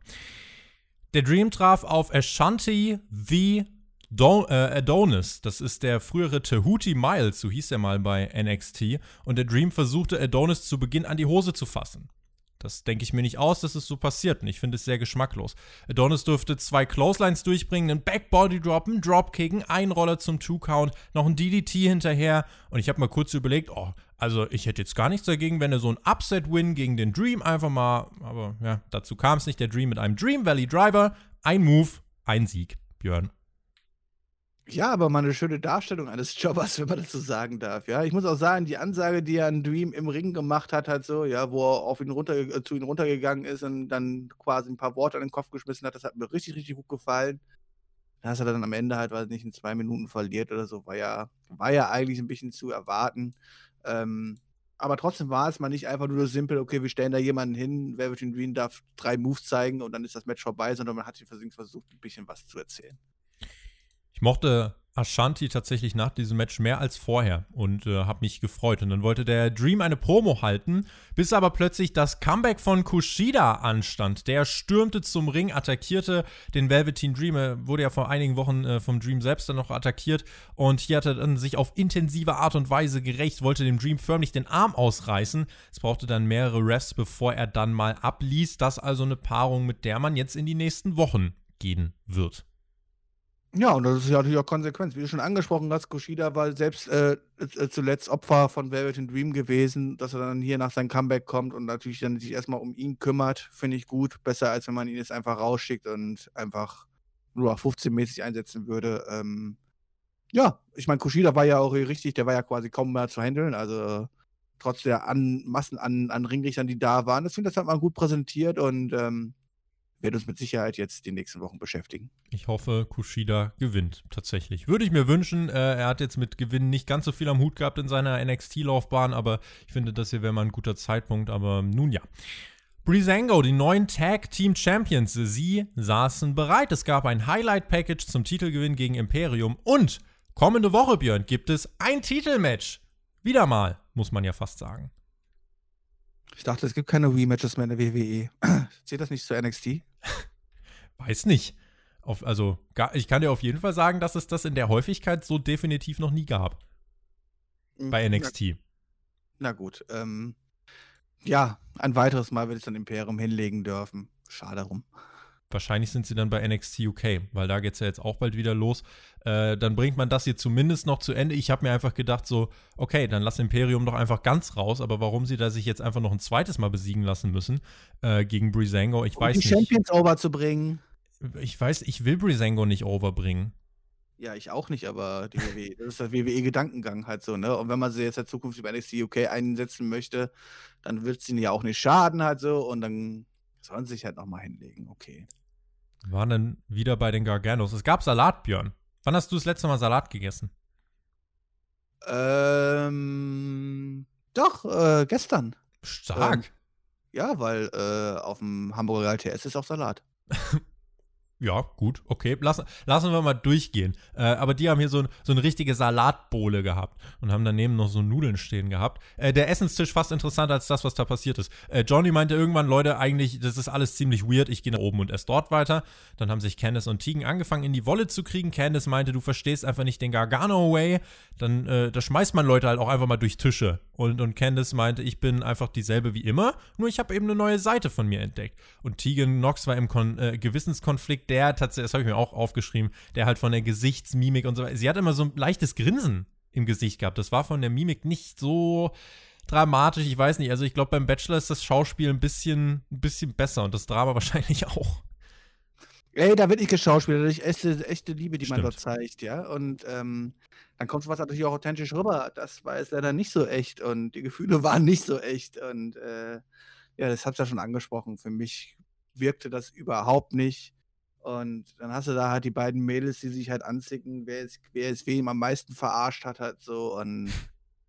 Speaker 1: Der Dream traf auf Ashanti V. Don, äh, Adonis, das ist der frühere Tehuti Miles, so hieß er mal bei NXT. Und der Dream versuchte Adonis zu Beginn an die Hose zu fassen. Das denke ich mir nicht aus, dass es so passiert und ich finde es sehr geschmacklos. Adonis durfte zwei Clotheslines durchbringen, einen Backbody Drop, einen Dropkick, einen Einroller zum Two-Count, noch ein DDT hinterher und ich habe mal kurz überlegt, oh, also ich hätte jetzt gar nichts dagegen, wenn er so ein Upset-Win gegen den Dream einfach mal, aber ja, dazu kam es nicht. Der Dream mit einem Dream Valley Driver, ein Move, ein Sieg, Björn.
Speaker 2: Ja, aber mal eine schöne Darstellung eines <laughs> Jobbers, wenn man das so sagen darf. Ja, ich muss auch sagen, die Ansage, die er an Dream im Ring gemacht hat, halt so, ja, wo er auf ihn runter, äh, zu ihm runtergegangen ist und dann quasi ein paar Worte an den Kopf geschmissen hat, das hat mir richtig, richtig gut gefallen. Dass er dann am Ende halt, weil nicht in zwei Minuten verliert oder so, war ja, war ja eigentlich ein bisschen zu erwarten. Ähm, aber trotzdem war es mal nicht einfach nur so simpel, okay, wir stellen da jemanden hin, Velvet Dream darf drei Moves zeigen und dann ist das Match vorbei, sondern man hat versucht, ein bisschen was zu erzählen.
Speaker 1: Ich mochte Ashanti tatsächlich nach diesem Match mehr als vorher und äh, habe mich gefreut. Und dann wollte der Dream eine Promo halten, bis aber plötzlich das Comeback von Kushida anstand. Der stürmte zum Ring, attackierte den Velveteen Dream. Er wurde ja vor einigen Wochen äh, vom Dream selbst dann noch attackiert und hier hat er dann sich auf intensive Art und Weise gerecht, wollte dem Dream förmlich den Arm ausreißen. Es brauchte dann mehrere Refs, bevor er dann mal abließ. Das also eine Paarung, mit der man jetzt in die nächsten Wochen gehen wird.
Speaker 2: Ja, und das ist ja natürlich auch Konsequenz. Wie du schon angesprochen hast, Kushida war selbst äh, äh, zuletzt Opfer von Velvet Dream gewesen, dass er dann hier nach seinem Comeback kommt und natürlich dann sich erstmal um ihn kümmert, finde ich gut. Besser, als wenn man ihn jetzt einfach rausschickt und einfach nur 15-mäßig einsetzen würde. Ähm, ja, ich meine, Kushida war ja auch richtig, der war ja quasi kaum mehr zu handeln. Also trotz der an, Massen an, an Ringrichtern, die da waren. Ich finde, das hat man gut präsentiert und ähm, wird uns mit Sicherheit jetzt die nächsten Wochen beschäftigen.
Speaker 1: Ich hoffe, Kushida gewinnt tatsächlich. Würde ich mir wünschen. Äh, er hat jetzt mit Gewinnen nicht ganz so viel am Hut gehabt in seiner NXT-Laufbahn, aber ich finde, das hier wäre mal ein guter Zeitpunkt. Aber nun ja. Breezango, die neuen Tag Team Champions, sie saßen bereit. Es gab ein Highlight-Package zum Titelgewinn gegen Imperium und kommende Woche, Björn, gibt es ein Titelmatch. Wieder mal, muss man ja fast sagen.
Speaker 2: Ich dachte, es gibt keine Rematches mehr in der WWE. <clears throat> Zählt das nicht zu NXT?
Speaker 1: Weiß nicht. Auf, also, ich kann dir auf jeden Fall sagen, dass es das in der Häufigkeit so definitiv noch nie gab. Bei NXT.
Speaker 2: Na, na gut. Ähm, ja, ein weiteres Mal wird es dann Imperium hinlegen dürfen. Schade darum.
Speaker 1: Wahrscheinlich sind sie dann bei NXT UK, weil da geht es ja jetzt auch bald wieder los. Äh, dann bringt man das hier zumindest noch zu Ende. Ich habe mir einfach gedacht, so, okay, dann lass Imperium doch einfach ganz raus, aber warum sie da sich jetzt einfach noch ein zweites Mal besiegen lassen müssen äh, gegen Breezango, ich um weiß
Speaker 2: die
Speaker 1: nicht.
Speaker 2: die Champions over zu bringen.
Speaker 1: Ich weiß, ich will Breezango nicht overbringen.
Speaker 2: Ja, ich auch nicht, aber die WWE, <laughs> das ist der WWE-Gedankengang halt so, ne? Und wenn man sie jetzt in Zukunft über NXT UK einsetzen möchte, dann wird es ihnen ja auch nicht schaden halt so und dann sollen sie sich halt nochmal hinlegen, okay.
Speaker 1: Wir waren dann wieder bei den Garganos. Es gab Salat, Björn. Wann hast du das letzte Mal Salat gegessen?
Speaker 2: Ähm, doch, äh, gestern.
Speaker 1: Stark. Ähm,
Speaker 2: ja, weil äh, auf dem Hamburger LTS ist auch Salat. <laughs>
Speaker 1: Ja, gut, okay. Lassen, lassen wir mal durchgehen. Äh, aber die haben hier so, ein, so eine richtige Salatbowle gehabt und haben daneben noch so Nudeln stehen gehabt. Äh, der Essenstisch fast interessanter als das, was da passiert ist. Äh, Johnny meinte irgendwann, Leute, eigentlich, das ist alles ziemlich weird. Ich gehe nach oben und esse dort weiter. Dann haben sich Candice und Tegan angefangen, in die Wolle zu kriegen. Candice meinte, du verstehst einfach nicht den Gargano-Way. Dann, äh, da schmeißt man Leute halt auch einfach mal durch Tische. Und, und Candice meinte, ich bin einfach dieselbe wie immer, nur ich habe eben eine neue Seite von mir entdeckt. Und Tegan Knox war im Kon äh, Gewissenskonflikt der tatsächlich, das habe ich mir auch aufgeschrieben, der halt von der Gesichtsmimik und so weiter. Sie hat immer so ein leichtes Grinsen im Gesicht gehabt. Das war von der Mimik nicht so dramatisch. Ich weiß nicht. Also ich glaube, beim Bachelor ist das Schauspiel ein bisschen, ein bisschen besser und das Drama <laughs> wahrscheinlich auch.
Speaker 2: Ey, da wird nicht geschauspielert, das ist echte, echte Liebe, die Stimmt. man dort zeigt, ja. Und ähm, dann kommt was natürlich auch authentisch rüber. Das war jetzt leider nicht so echt und die Gefühle <laughs> waren nicht so echt. Und äh, ja, das hab's ja schon angesprochen. Für mich wirkte das überhaupt nicht. Und dann hast du da halt die beiden Mädels, die sich halt anzicken, wer es, wer es wem am meisten verarscht hat, halt so. Und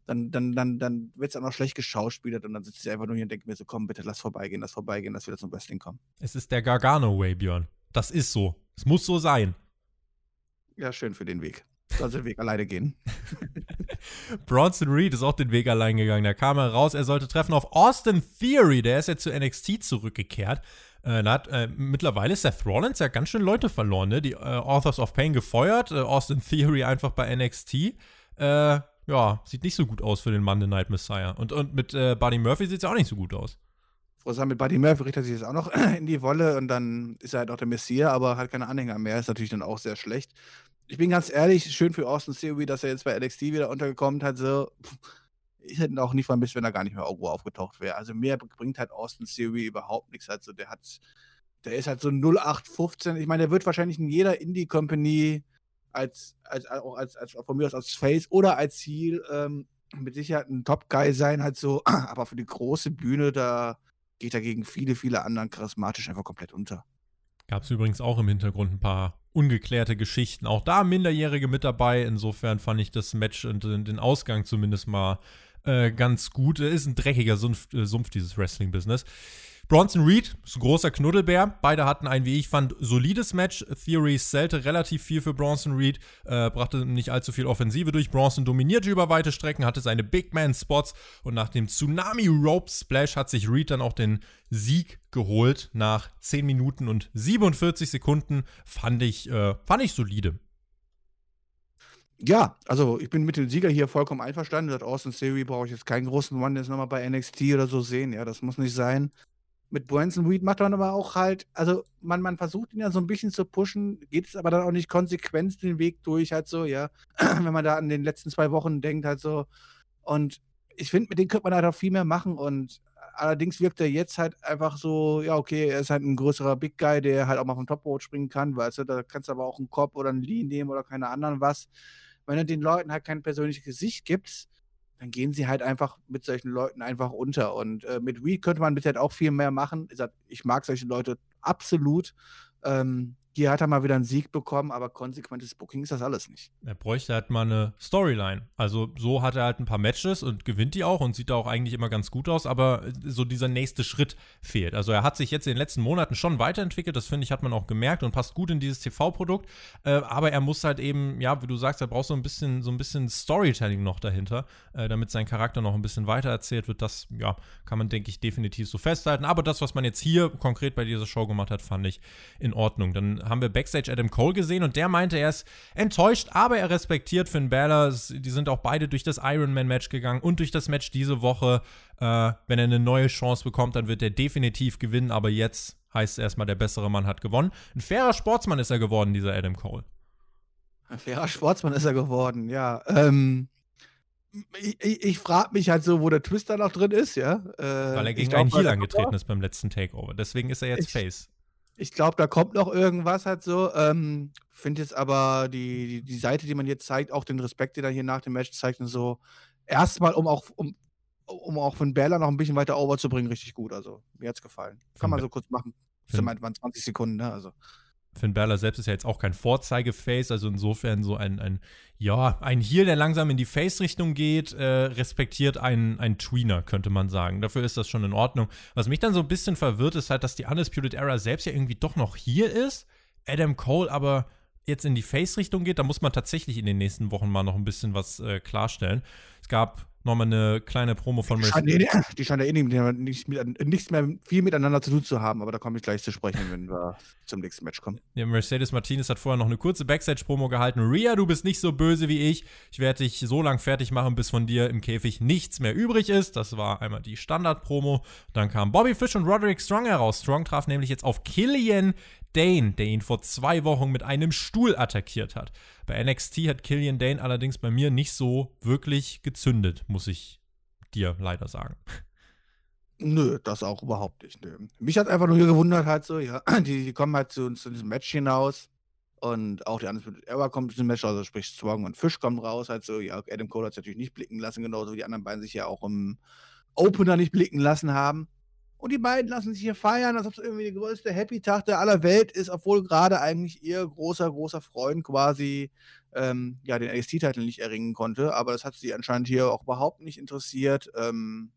Speaker 2: dann, dann, dann, dann wird es auch noch schlecht geschauspielert und dann sitze ich einfach nur hier und denke mir so, komm, bitte lass vorbeigehen, lass vorbeigehen, lass wieder zum Wrestling kommen.
Speaker 1: Es ist der Gargano-Way, Björn. Das ist so. Es muss so sein.
Speaker 2: Ja, schön für den Weg. Soll den Weg alleine gehen. <laughs>
Speaker 1: Bronson Reed ist auch den Weg allein gegangen. Da kam er raus, er sollte treffen auf Austin Theory. Der ist jetzt zu NXT zurückgekehrt. Äh, hat, äh, mittlerweile ist Seth Rollins ja ganz schön Leute verloren, ne? Die äh, Authors of Pain gefeuert, äh, Austin Theory einfach bei NXT. Äh, ja, sieht nicht so gut aus für den Monday Night Messiah. Und, und mit äh, Buddy Murphy sieht es ja auch nicht so gut aus.
Speaker 2: Froh mit Buddy Murphy richtet sich jetzt auch noch <clears throat> in die Wolle und dann ist er halt auch der Messias, aber hat keine Anhänger mehr. Ist natürlich dann auch sehr schlecht. Ich bin ganz ehrlich, schön für Austin Theory, dass er jetzt bei NXT wieder untergekommen hat. So, ich hätte auch nie vermisst, wenn er gar nicht mehr irgendwo aufgetaucht wäre. Also mir bringt halt Austin Theory überhaupt nichts. Also der hat, der ist halt so 0815. Ich meine, der wird wahrscheinlich in jeder Indie-Company als, als, auch als, als, von mir aus als Face oder als Ziel ähm, mit Sicherheit ein Top-Guy sein, halt so, <clears throat> aber für die große Bühne, da geht er gegen viele, viele anderen charismatisch einfach komplett unter.
Speaker 1: Gab es übrigens auch im Hintergrund ein paar ungeklärte Geschichten. Auch da Minderjährige mit dabei. Insofern fand ich das Match und den Ausgang zumindest mal äh, ganz gut. Ist ein dreckiger Sumpf, äh, Sumpf dieses Wrestling-Business. Bronson Reed ist ein großer Knuddelbär. Beide hatten ein, wie ich fand, solides Match. Theory zählte relativ viel für Bronson Reed, äh, brachte nicht allzu viel Offensive durch. Bronson dominierte über weite Strecken, hatte seine Big Man Spots und nach dem Tsunami Rope Splash hat sich Reed dann auch den Sieg geholt. Nach 10 Minuten und 47 Sekunden fand ich, äh, fand ich solide.
Speaker 2: Ja, also ich bin mit dem Sieger hier vollkommen einverstanden. Das Austin Theory brauche ich jetzt keinen großen Mann jetzt nochmal bei NXT oder so sehen. Ja, das muss nicht sein mit Branson Reed macht man aber auch halt, also man, man versucht ihn ja so ein bisschen zu pushen, geht es aber dann auch nicht konsequent den Weg durch, halt so, ja. <clears throat> Wenn man da an den letzten zwei Wochen denkt, halt so. Und ich finde, mit dem könnte man halt auch viel mehr machen und allerdings wirkt er jetzt halt einfach so, ja, okay, er ist halt ein größerer Big Guy, der halt auch mal vom Topboard springen kann, weißt du, da kannst du aber auch einen Kopf oder einen Lee nehmen oder keine anderen was. Wenn du den Leuten halt kein persönliches Gesicht gibst, dann gehen sie halt einfach mit solchen Leuten einfach unter. Und äh, mit Reed könnte man bisher auch viel mehr machen. Ich mag solche Leute absolut. Ähm, hier hat er mal wieder einen Sieg bekommen, aber konsequentes Booking ist das alles nicht.
Speaker 1: Er bräuchte halt mal eine Storyline. Also so hat er halt ein paar Matches und gewinnt die auch und sieht da auch eigentlich immer ganz gut aus, aber so dieser nächste Schritt fehlt. Also er hat sich jetzt in den letzten Monaten schon weiterentwickelt, das finde ich, hat man auch gemerkt und passt gut in dieses TV-Produkt. Äh, aber er muss halt eben, ja, wie du sagst, er braucht so ein bisschen, so ein bisschen Storytelling noch dahinter, äh, damit sein Charakter noch ein bisschen weiter erzählt wird. Das, ja, kann man, denke ich, definitiv so festhalten. Aber das, was man jetzt hier konkret bei dieser Show gemacht hat, fand ich in Ordnung. Dann haben wir Backstage Adam Cole gesehen und der meinte, er ist enttäuscht, aber er respektiert Finn Balor. Die sind auch beide durch das Ironman-Match gegangen und durch das Match diese Woche. Äh, wenn er eine neue Chance bekommt, dann wird er definitiv gewinnen, aber jetzt heißt es erstmal, der bessere Mann hat gewonnen. Ein fairer Sportsmann ist er geworden, dieser Adam Cole.
Speaker 2: Ein fairer Sportsmann ist er geworden, ja. Ähm, ich, ich, ich frage mich halt so, wo der Twister noch drin ist, ja.
Speaker 1: Äh, Weil er gegen einen Heal angetreten ist beim letzten Takeover. Deswegen ist er jetzt ich, Face.
Speaker 2: Ich glaube, da kommt noch irgendwas halt so. Ähm, Finde jetzt aber die, die, die, Seite, die man jetzt zeigt, auch den Respekt, den er hier nach dem Match zeigt und so, erstmal, um auch, um, um auch von Bella noch ein bisschen weiter over zu bringen, richtig gut. Also, mir hat's gefallen. Kann man so kurz machen. Das sind 20 Sekunden, ne? Also.
Speaker 1: Finn Balor selbst ist ja jetzt auch kein Vorzeigeface, also insofern so ein, ein ja, ein Heel, der langsam in die Face-Richtung geht, äh, respektiert einen, einen Tweener, könnte man sagen. Dafür ist das schon in Ordnung. Was mich dann so ein bisschen verwirrt, ist halt, dass die Undisputed Era selbst ja irgendwie doch noch hier ist, Adam Cole aber jetzt in die Face-Richtung geht, da muss man tatsächlich in den nächsten Wochen mal noch ein bisschen was äh, klarstellen. Es gab nochmal eine kleine Promo von
Speaker 2: Mercedes. Die scheinen ja eh nicht, mit, nichts mehr viel miteinander zu tun zu haben, aber da komme ich gleich zu sprechen, wenn wir zum nächsten Match kommen.
Speaker 1: Ja, Mercedes Martinez hat vorher noch eine kurze Backstage-Promo gehalten. Ria, du bist nicht so böse wie ich. Ich werde dich so lang fertig machen, bis von dir im Käfig nichts mehr übrig ist. Das war einmal die Standard-Promo. Dann kam Bobby Fish und Roderick Strong heraus. Strong traf nämlich jetzt auf Killian Dane, der ihn vor zwei Wochen mit einem Stuhl attackiert hat. Bei NXT hat Killian Dane allerdings bei mir nicht so wirklich gezündet, muss ich dir leider sagen.
Speaker 2: Nö, das auch überhaupt nicht. Nö. Mich hat einfach nur gewundert, halt so, ja, <clears throat> die, die kommen halt zu, zu diesem Match hinaus und auch die anderen Era kommt zu diesem Match, also sprich Strong und Fisch kommen raus, halt so, ja, Adam Cole hat es natürlich nicht blicken lassen, genauso wie die anderen beiden sich ja auch im Opener nicht blicken lassen haben. Und die beiden lassen sich hier feiern, als ob es irgendwie der größte Happy-Tag der aller Welt ist, obwohl gerade eigentlich ihr großer, großer Freund quasi ähm, ja, den NXT-Titel nicht erringen konnte. Aber das hat sie anscheinend hier auch überhaupt nicht interessiert. Ähm,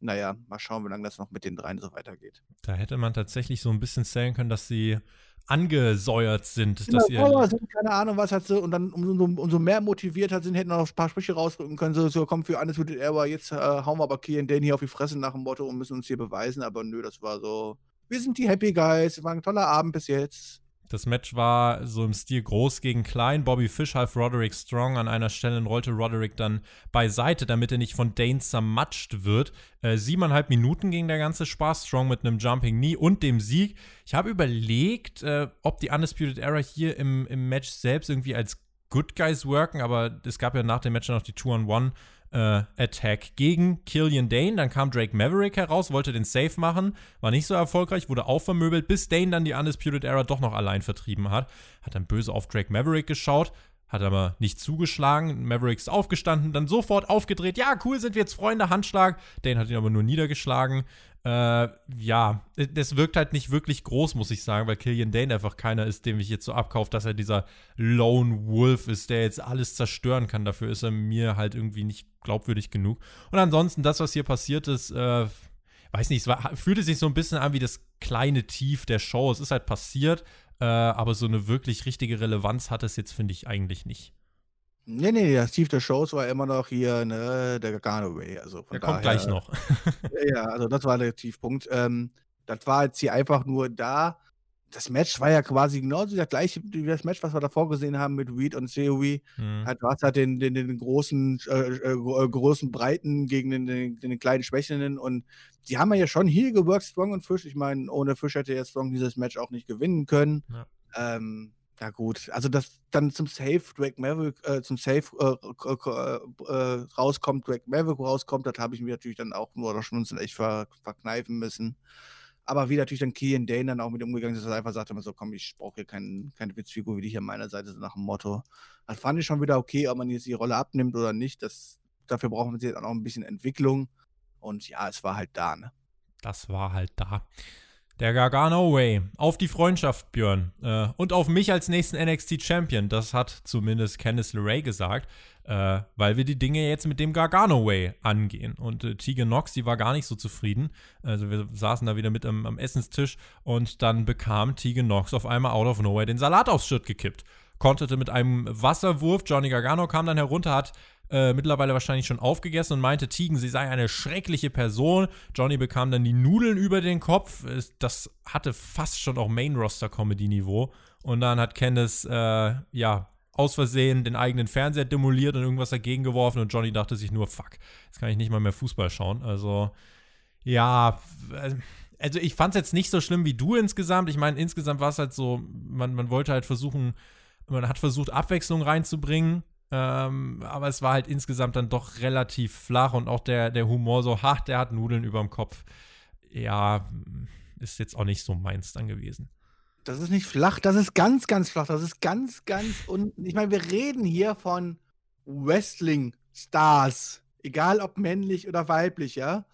Speaker 2: naja, mal schauen, wie lange das noch mit den dreien so weitergeht.
Speaker 1: Da hätte man tatsächlich so ein bisschen zählen können, dass sie angesäuert sind. Genau, dass
Speaker 2: ihr sind, keine Ahnung, was hat sie, und dann umso, umso mehr motiviert hat sind, hätten noch ein paar Sprüche rausrücken können, so, so komm, für alles wird aber jetzt äh, hauen wir aber Kian den hier auf die Fresse nach dem Motto und müssen uns hier beweisen, aber nö, das war so, wir sind die Happy Guys, war ein toller Abend bis jetzt.
Speaker 1: Das Match war so im Stil groß gegen klein. Bobby Fish half Roderick Strong an einer Stelle und rollte Roderick dann beiseite, damit er nicht von Dane zermatscht wird. Äh, siebeneinhalb Minuten ging der ganze Spaß. Strong mit einem Jumping Knee und dem Sieg. Ich habe überlegt, äh, ob die Undisputed Era hier im, im Match selbst irgendwie als Good Guys worken, aber es gab ja nach dem Match noch die Two-on-One äh, Attack gegen Killian Dane. Dann kam Drake Maverick heraus, wollte den Safe machen, war nicht so erfolgreich, wurde auch vermöbelt, bis Dane dann die Undisputed Era doch noch allein vertrieben hat. Hat dann böse auf Drake Maverick geschaut, hat aber nicht zugeschlagen. Maverick ist aufgestanden, dann sofort aufgedreht. Ja, cool, sind wir jetzt Freunde, Handschlag. Dane hat ihn aber nur niedergeschlagen. Äh, ja, das wirkt halt nicht wirklich groß, muss ich sagen, weil Killian Dane einfach keiner ist, dem ich jetzt so abkaufe, dass er dieser Lone Wolf ist, der jetzt alles zerstören kann. Dafür ist er mir halt irgendwie nicht glaubwürdig genug. Und ansonsten, das, was hier passiert ist, äh, weiß nicht, es war, fühlte sich so ein bisschen an wie das kleine Tief der Show. Es ist halt passiert, äh, aber so eine wirklich richtige Relevanz hat es jetzt, finde ich, eigentlich nicht.
Speaker 2: Nee, nee, das Tief der Shows war immer noch hier, ne, der Garganoway. Also
Speaker 1: der kommt gleich noch. <laughs>
Speaker 2: ja, also das war der Tiefpunkt. Ähm, das war jetzt hier einfach nur da. Das Match war ja quasi genauso das gleiche wie das Match, was wir davor gesehen haben mit Reed und COE. Mhm. Halt, du hast halt den, den, den großen, äh, äh, äh, großen Breiten gegen den, den, den, kleinen Schwächenden und die haben ja schon hier geworkt, Strong und Fish. Ich meine, ohne Fish hätte jetzt Strong dieses Match auch nicht gewinnen können. Ja. Ähm, ja gut, also dass dann zum Safe Drake Maverick, äh, zum Safe äh, äh, rauskommt, Drake Maverick rauskommt, das habe ich mir natürlich dann auch nur schon echt ver, verkneifen müssen. Aber wie natürlich dann Kian Dane dann auch mit umgegangen ist, dass er einfach sagte, so komm, ich brauche hier kein, keine Witzfigur wie die hier an meiner Seite, so nach dem Motto. Das fand ich schon wieder okay, ob man jetzt die Rolle abnimmt oder nicht. Das, dafür braucht man jetzt auch noch ein bisschen Entwicklung. Und ja, es war halt da, ne?
Speaker 1: Das war halt da. Der Gargano Way. Auf die Freundschaft, Björn. Äh, und auf mich als nächsten NXT Champion. Das hat zumindest Candice LeRae gesagt. Äh, weil wir die Dinge jetzt mit dem Gargano Way angehen. Und äh, Tegan Knox, die war gar nicht so zufrieden. Also wir saßen da wieder mit am, am Essenstisch und dann bekam Tegan Knox auf einmal out of nowhere den Salat aufs Shirt gekippt. Konterte mit einem Wasserwurf. Johnny Gargano kam dann herunter, hat äh, mittlerweile wahrscheinlich schon aufgegessen und meinte Tegan, sie sei eine schreckliche Person. Johnny bekam dann die Nudeln über den Kopf. Das hatte fast schon auch Main-Roster-Comedy-Niveau. Und dann hat Candice, äh, ja, aus Versehen den eigenen Fernseher demoliert und irgendwas dagegen geworfen und Johnny dachte sich nur, fuck, jetzt kann ich nicht mal mehr Fußball schauen. Also, ja, äh, also ich fand es jetzt nicht so schlimm wie du insgesamt. Ich meine, insgesamt war es halt so, man, man wollte halt versuchen, man hat versucht, Abwechslung reinzubringen. Ähm, aber es war halt insgesamt dann doch relativ flach und auch der, der Humor so, ha, der hat Nudeln überm Kopf. Ja, ist jetzt auch nicht so meins dann gewesen.
Speaker 2: Das ist nicht flach, das ist ganz, ganz flach. Das ist ganz, ganz und ich meine, wir reden hier von Wrestling-Stars, egal ob männlich oder weiblich, ja.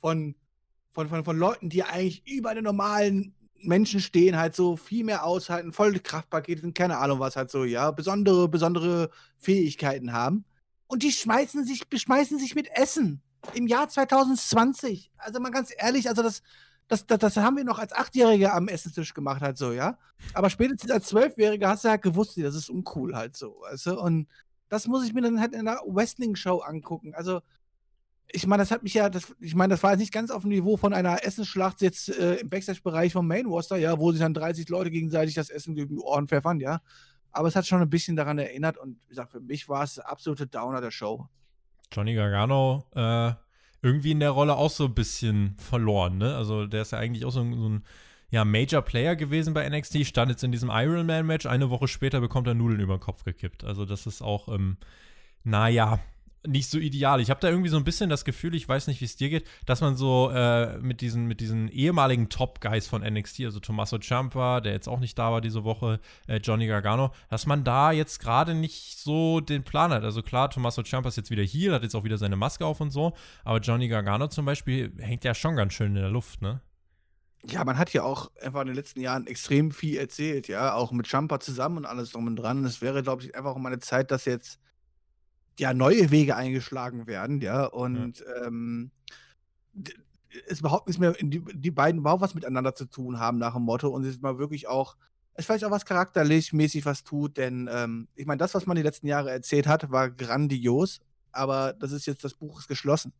Speaker 2: Von, von, von, von Leuten, die eigentlich über den normalen Menschen stehen, halt so viel mehr aushalten, volle Kraftpakete sind, keine Ahnung was halt so, ja, besondere, besondere Fähigkeiten haben. Und die schmeißen sich, beschmeißen sich mit Essen im Jahr 2020. Also mal ganz ehrlich, also das, das, das, das haben wir noch als Achtjährige am Essenstisch gemacht, halt so, ja. Aber spätestens als Zwölfjährige hast du halt gewusst, das ist uncool halt so, weißt du? Und das muss ich mir dann halt in einer Wrestling-Show angucken. Also, ich meine, das hat mich ja, das, ich meine, das war jetzt nicht ganz auf dem Niveau von einer Essensschlacht jetzt äh, im Backstage-Bereich vom Main Roster, ja, wo sich dann 30 Leute gegenseitig das Essen gegen die Ohren pfeffern, ja. Aber es hat schon ein bisschen daran erinnert und wie gesagt, für mich war es der absolute Downer der Show.
Speaker 1: Johnny Gargano, äh, irgendwie in der Rolle auch so ein bisschen verloren, ne? Also der ist ja eigentlich auch so ein, so ein ja, Major Player gewesen bei NXT, stand jetzt in diesem Iron Man Match, eine Woche später bekommt er Nudeln über den Kopf gekippt. Also das ist auch, ähm, naja, nicht so ideal. Ich habe da irgendwie so ein bisschen das Gefühl, ich weiß nicht, wie es dir geht, dass man so äh, mit, diesen, mit diesen ehemaligen Top-Guys von NXT, also Tommaso Ciampa, der jetzt auch nicht da war diese Woche, äh, Johnny Gargano, dass man da jetzt gerade nicht so den Plan hat. Also klar, Tommaso Ciampa ist jetzt wieder hier, hat jetzt auch wieder seine Maske auf und so, aber Johnny Gargano zum Beispiel hängt ja schon ganz schön in der Luft, ne?
Speaker 2: Ja, man hat ja auch einfach in den letzten Jahren extrem viel erzählt, ja, auch mit Ciampa zusammen und alles drum und dran. Es wäre, glaube ich, einfach mal eine Zeit, dass jetzt ja neue Wege eingeschlagen werden, ja. Und ja. Ähm, es überhaupt nichts mehr, die, die beiden überhaupt was miteinander zu tun haben nach dem Motto und es mal wirklich auch, es vielleicht auch was charakterlich mäßig was tut, denn ähm, ich meine, das, was man die letzten Jahre erzählt hat, war grandios, aber das ist jetzt, das Buch ist geschlossen.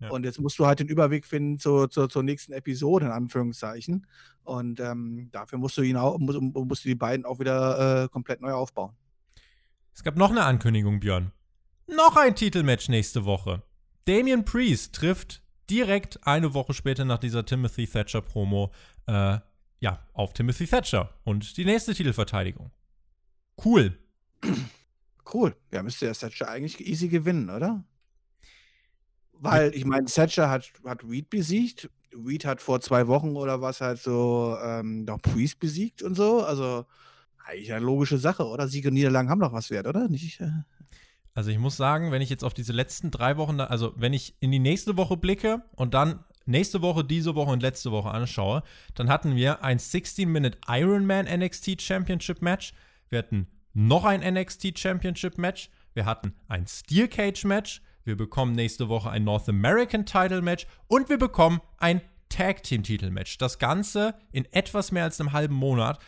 Speaker 2: Ja. Und jetzt musst du halt den Überweg finden zur, zur, zur nächsten Episode, in Anführungszeichen. Und ähm, dafür musst du ihn auch, musst, musst du die beiden auch wieder äh, komplett neu aufbauen.
Speaker 1: Es gab noch eine Ankündigung, Björn. Noch ein Titelmatch nächste Woche. Damian Priest trifft direkt eine Woche später nach dieser Timothy Thatcher Promo äh, ja, auf Timothy Thatcher und die nächste Titelverteidigung. Cool.
Speaker 2: Cool. Ja, müsste ja Thatcher eigentlich easy gewinnen, oder? Weil, ich meine, Thatcher hat, hat Reed besiegt. Reed hat vor zwei Wochen oder was halt so ähm, noch Priest besiegt und so. Also, eigentlich eine logische Sache, oder? Siege und Niederlagen haben doch was wert, oder? Nicht? Äh
Speaker 1: also, ich muss sagen, wenn ich jetzt auf diese letzten drei Wochen, also wenn ich in die nächste Woche blicke und dann nächste Woche, diese Woche und letzte Woche anschaue, dann hatten wir ein 16-Minute Ironman NXT Championship Match. Wir hatten noch ein NXT Championship Match. Wir hatten ein Steel Cage Match. Wir bekommen nächste Woche ein North American Title Match und wir bekommen ein Tag Team Titel Match. Das Ganze in etwas mehr als einem halben Monat.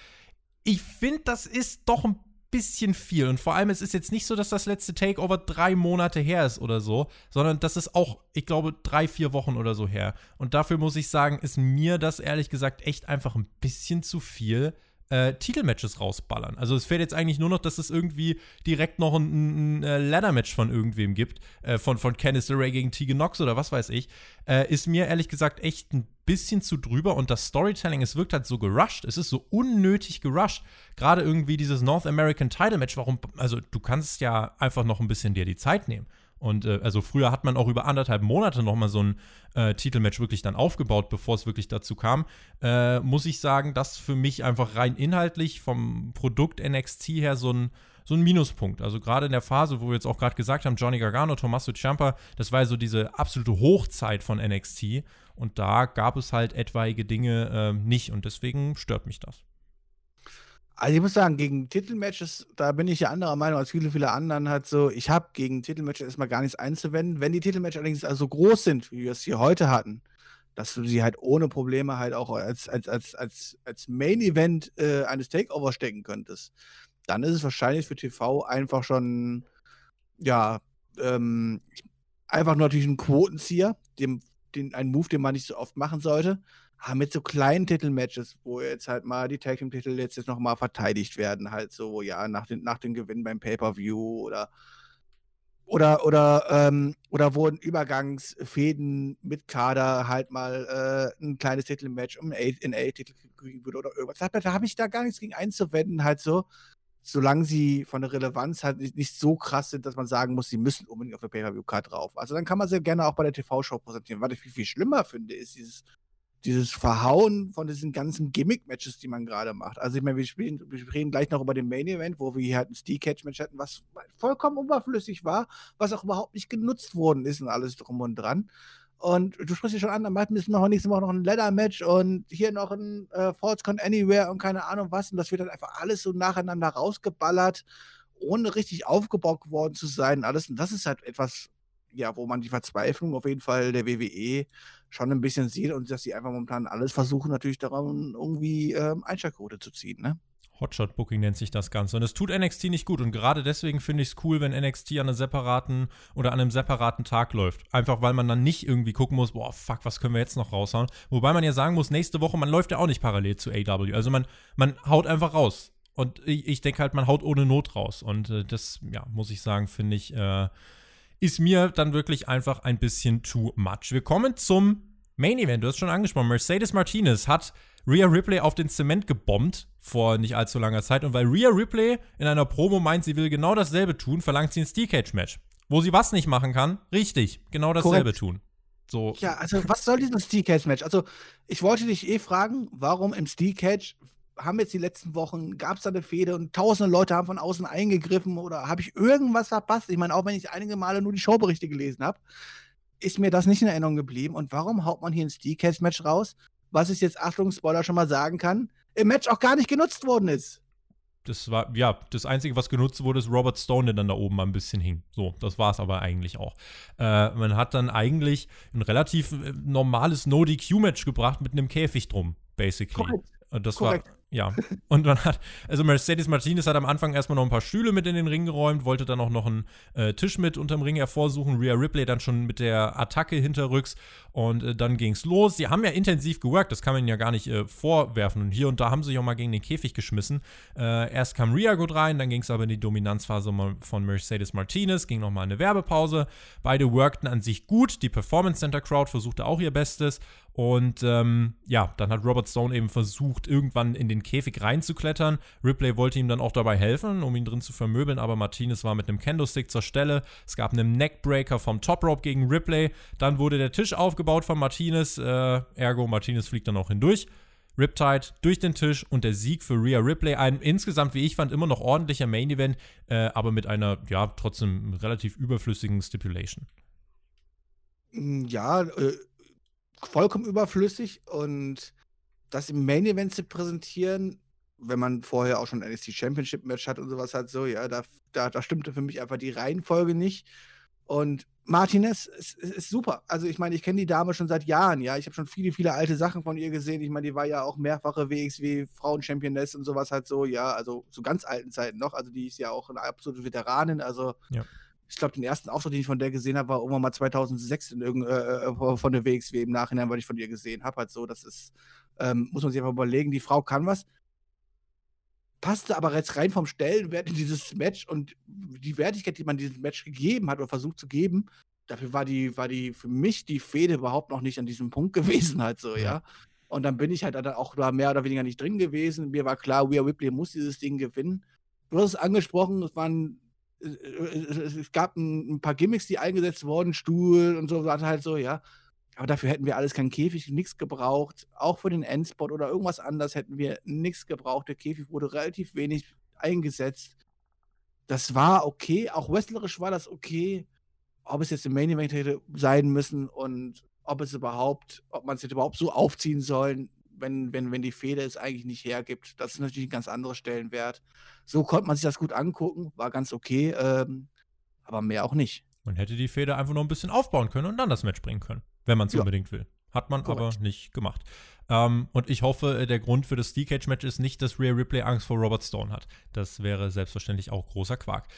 Speaker 1: Ich finde, das ist doch ein bisschen viel. Und vor allem, es ist jetzt nicht so, dass das letzte Takeover drei Monate her ist oder so, sondern das ist auch, ich glaube, drei, vier Wochen oder so her. Und dafür muss ich sagen, ist mir das ehrlich gesagt echt einfach ein bisschen zu viel äh, Titelmatches rausballern. Also es fehlt jetzt eigentlich nur noch, dass es irgendwie direkt noch ein, ein, ein äh, Ladder-Match von irgendwem gibt, äh, von, von Kenneth LeRae gegen Tegan Knox oder was weiß ich, äh, ist mir ehrlich gesagt echt ein bisschen zu drüber und das Storytelling, es wirkt halt so gerusht, es ist so unnötig gerusht. Gerade irgendwie dieses North American Title Match, warum, also du kannst ja einfach noch ein bisschen dir die Zeit nehmen. Und äh, also früher hat man auch über anderthalb Monate nochmal so ein äh, Titelmatch wirklich dann aufgebaut, bevor es wirklich dazu kam. Äh, muss ich sagen, das für mich einfach rein inhaltlich vom Produkt NXT her so ein, so ein Minuspunkt. Also gerade in der Phase, wo wir jetzt auch gerade gesagt haben, Johnny Gargano, Tommaso Ciampa, das war ja so diese absolute Hochzeit von NXT. Und da gab es halt etwaige Dinge äh, nicht. Und deswegen stört mich das.
Speaker 2: Also ich muss sagen, gegen Titelmatches, da bin ich ja anderer Meinung als viele, viele anderen halt so, ich habe gegen Titelmatches erstmal gar nichts einzuwenden. Wenn die Titelmatches allerdings also groß sind, wie wir es hier heute hatten, dass du sie halt ohne Probleme halt auch als, als, als, als, als Main-Event äh, eines Takeover stecken könntest, dann ist es wahrscheinlich für TV einfach schon, ja, ähm, einfach nur natürlich ein Quotenzieher, dem, den, ein Move, den man nicht so oft machen sollte. Ah, mit so kleinen Titelmatches, wo jetzt halt mal die Tag Team Titel jetzt, jetzt noch mal verteidigt werden, halt so, ja, nach, den, nach dem Gewinn beim Pay-Per-View oder oder oder ähm, oder wurden Übergangsfäden mit Kader halt mal äh, ein kleines Titelmatch um in A-Titel würde oder irgendwas. Da habe ich da gar nichts gegen einzuwenden, halt so, solange sie von der Relevanz halt nicht, nicht so krass sind, dass man sagen muss, sie müssen unbedingt auf der Pay-Per-View-Card drauf. Also dann kann man sie gerne auch bei der TV-Show präsentieren. Was ich viel, viel schlimmer finde, ist dieses dieses Verhauen von diesen ganzen Gimmick-Matches, die man gerade macht. Also ich meine, wir, spielen, wir reden gleich noch über den Main-Event, wo wir hier halt ein Steel-Catch-Match hatten, was vollkommen unüberflüssig war, was auch überhaupt nicht genutzt worden ist und alles drum und dran. Und du sprichst ja schon an, dann müssen wir nächste Woche noch ein Leather-Match und hier noch ein äh, Con Anywhere und keine Ahnung was. Und das wird dann einfach alles so nacheinander rausgeballert, ohne richtig aufgebaut worden zu sein. Alles. Und das ist halt etwas, ja, wo man die Verzweiflung auf jeden Fall der WWE schon ein bisschen sieht und dass sie einfach momentan alles versuchen, natürlich daran irgendwie ähm, Einschaltquote zu ziehen, ne?
Speaker 1: Hotshot Booking nennt sich das Ganze. Und es tut NXT nicht gut. Und gerade deswegen finde ich es cool, wenn NXT an einem separaten oder an einem separaten Tag läuft. Einfach weil man dann nicht irgendwie gucken muss, boah, fuck, was können wir jetzt noch raushauen. Wobei man ja sagen muss, nächste Woche, man läuft ja auch nicht parallel zu AW. Also man, man haut einfach raus. Und ich, ich denke halt, man haut ohne Not raus. Und äh, das, ja, muss ich sagen, finde ich, äh, ist mir dann wirklich einfach ein bisschen too much. Wir kommen zum Main Event. Du hast schon angesprochen. Mercedes Martinez hat Rhea Ripley auf den Zement gebombt vor nicht allzu langer Zeit. Und weil Rhea Ripley in einer Promo meint, sie will genau dasselbe tun, verlangt sie ein Steel Cage Match. Wo sie was nicht machen kann, richtig, genau dasselbe Korrekt. tun. So.
Speaker 2: Ja, also was soll dieses Steel Cage Match? Also, ich wollte dich eh fragen, warum im Steel Cage haben jetzt die letzten Wochen, gab es da eine Fehde und tausende Leute haben von außen eingegriffen oder habe ich irgendwas verpasst? Ich meine, auch wenn ich einige Male nur die Showberichte gelesen habe, ist mir das nicht in Erinnerung geblieben. Und warum haut man hier ein Steel Match raus, was ich jetzt, Achtung, Spoiler schon mal sagen kann, im Match auch gar nicht genutzt worden ist?
Speaker 1: das war, ja, das Einzige, was genutzt wurde, ist Robert Stone, der dann da oben mal ein bisschen hing. So, das war es aber eigentlich auch. Äh, man hat dann eigentlich ein relativ äh, normales No-DQ-Match gebracht mit einem Käfig drum, basically. Korrekt. Das Korrekt. war ja, und man hat, also Mercedes Martinez hat am Anfang erstmal noch ein paar Stühle mit in den Ring geräumt, wollte dann auch noch einen äh, Tisch mit unterm Ring hervorsuchen. Rhea Ripley dann schon mit der Attacke hinterrücks und äh, dann ging's los. Sie haben ja intensiv geworkt, das kann man ja gar nicht äh, vorwerfen. Und hier und da haben sie sich auch mal gegen den Käfig geschmissen. Äh, erst kam Rhea gut rein, dann ging es aber in die Dominanzphase von Mercedes Martinez, ging nochmal eine Werbepause. Beide workten an sich gut, die Performance Center Crowd versuchte auch ihr Bestes und ähm, ja, dann hat Robert Stone eben versucht, irgendwann in den Käfig reinzuklettern. Ripley wollte ihm dann auch dabei helfen, um ihn drin zu vermöbeln, aber Martinez war mit einem Kendo-Stick zur Stelle. Es gab einen Neckbreaker vom Top Rope gegen Ripley. Dann wurde der Tisch aufgebaut von Martinez. Äh, ergo, Martinez fliegt dann auch hindurch. Riptide durch den Tisch und der Sieg für Rhea Ripley. Ein insgesamt, wie ich fand, immer noch ordentlicher Main Event, äh, aber mit einer, ja, trotzdem relativ überflüssigen Stipulation.
Speaker 2: Ja, äh, vollkommen überflüssig und das im Main Event zu präsentieren, wenn man vorher auch schon ein NXT Championship Match hat und sowas hat, so, ja, da, da, da stimmte für mich einfach die Reihenfolge nicht. Und Martinez ist, ist, super. Also ich meine, ich kenne die Dame schon seit Jahren, ja. Ich habe schon viele, viele alte Sachen von ihr gesehen. Ich meine, die war ja auch mehrfache WXW Frauen-Championess und sowas halt so, ja, also zu ganz alten Zeiten noch. Also die ist ja auch eine absolute Veteranin. Also ja ich glaube, den ersten Auftritt, den ich von der gesehen habe, war irgendwann mal 2006 in irgend, äh, äh von der WXW im Nachhinein, weil ich von ihr gesehen habe. Halt so, das ist, ähm, muss man sich einfach überlegen, die Frau kann was. Passte aber jetzt rein vom Stellenwert in dieses Match und die Wertigkeit, die man diesem Match gegeben hat oder versucht zu geben, dafür war die, war die für mich die Fehde überhaupt noch nicht an diesem Punkt <laughs> gewesen, halt so, ja. Und dann bin ich halt auch da mehr oder weniger nicht drin gewesen. Mir war klar, Rhea Ripley muss dieses Ding gewinnen. Du hast es angesprochen, es waren es gab ein, ein, paar Gimmicks, die eingesetzt wurden, Stuhl und so, halt so, ja. Aber dafür hätten wir alles keinen Käfig, nichts gebraucht. Auch für den Endspot oder irgendwas anderes hätten wir nichts gebraucht. Der Käfig wurde relativ wenig eingesetzt. Das war okay. Auch wrestlerisch war das okay. Ob es jetzt im Main Event hätte sein müssen und ob es überhaupt, ob man es jetzt überhaupt so aufziehen soll, wenn, wenn, wenn die Feder es eigentlich nicht hergibt. Das ist natürlich ein ganz anderer Stellenwert. So konnte man sich das gut angucken, war ganz okay, ähm, aber mehr auch nicht.
Speaker 1: Man hätte die Feder einfach noch ein bisschen aufbauen können und dann das Match bringen können, wenn man es ja. unbedingt will. Hat man Korrekt. aber nicht gemacht. Ähm, und ich hoffe, äh, der Grund für das Steel Cage Match ist nicht, dass Rhea Ripley Angst vor Robert Stone hat. Das wäre selbstverständlich auch großer Quark.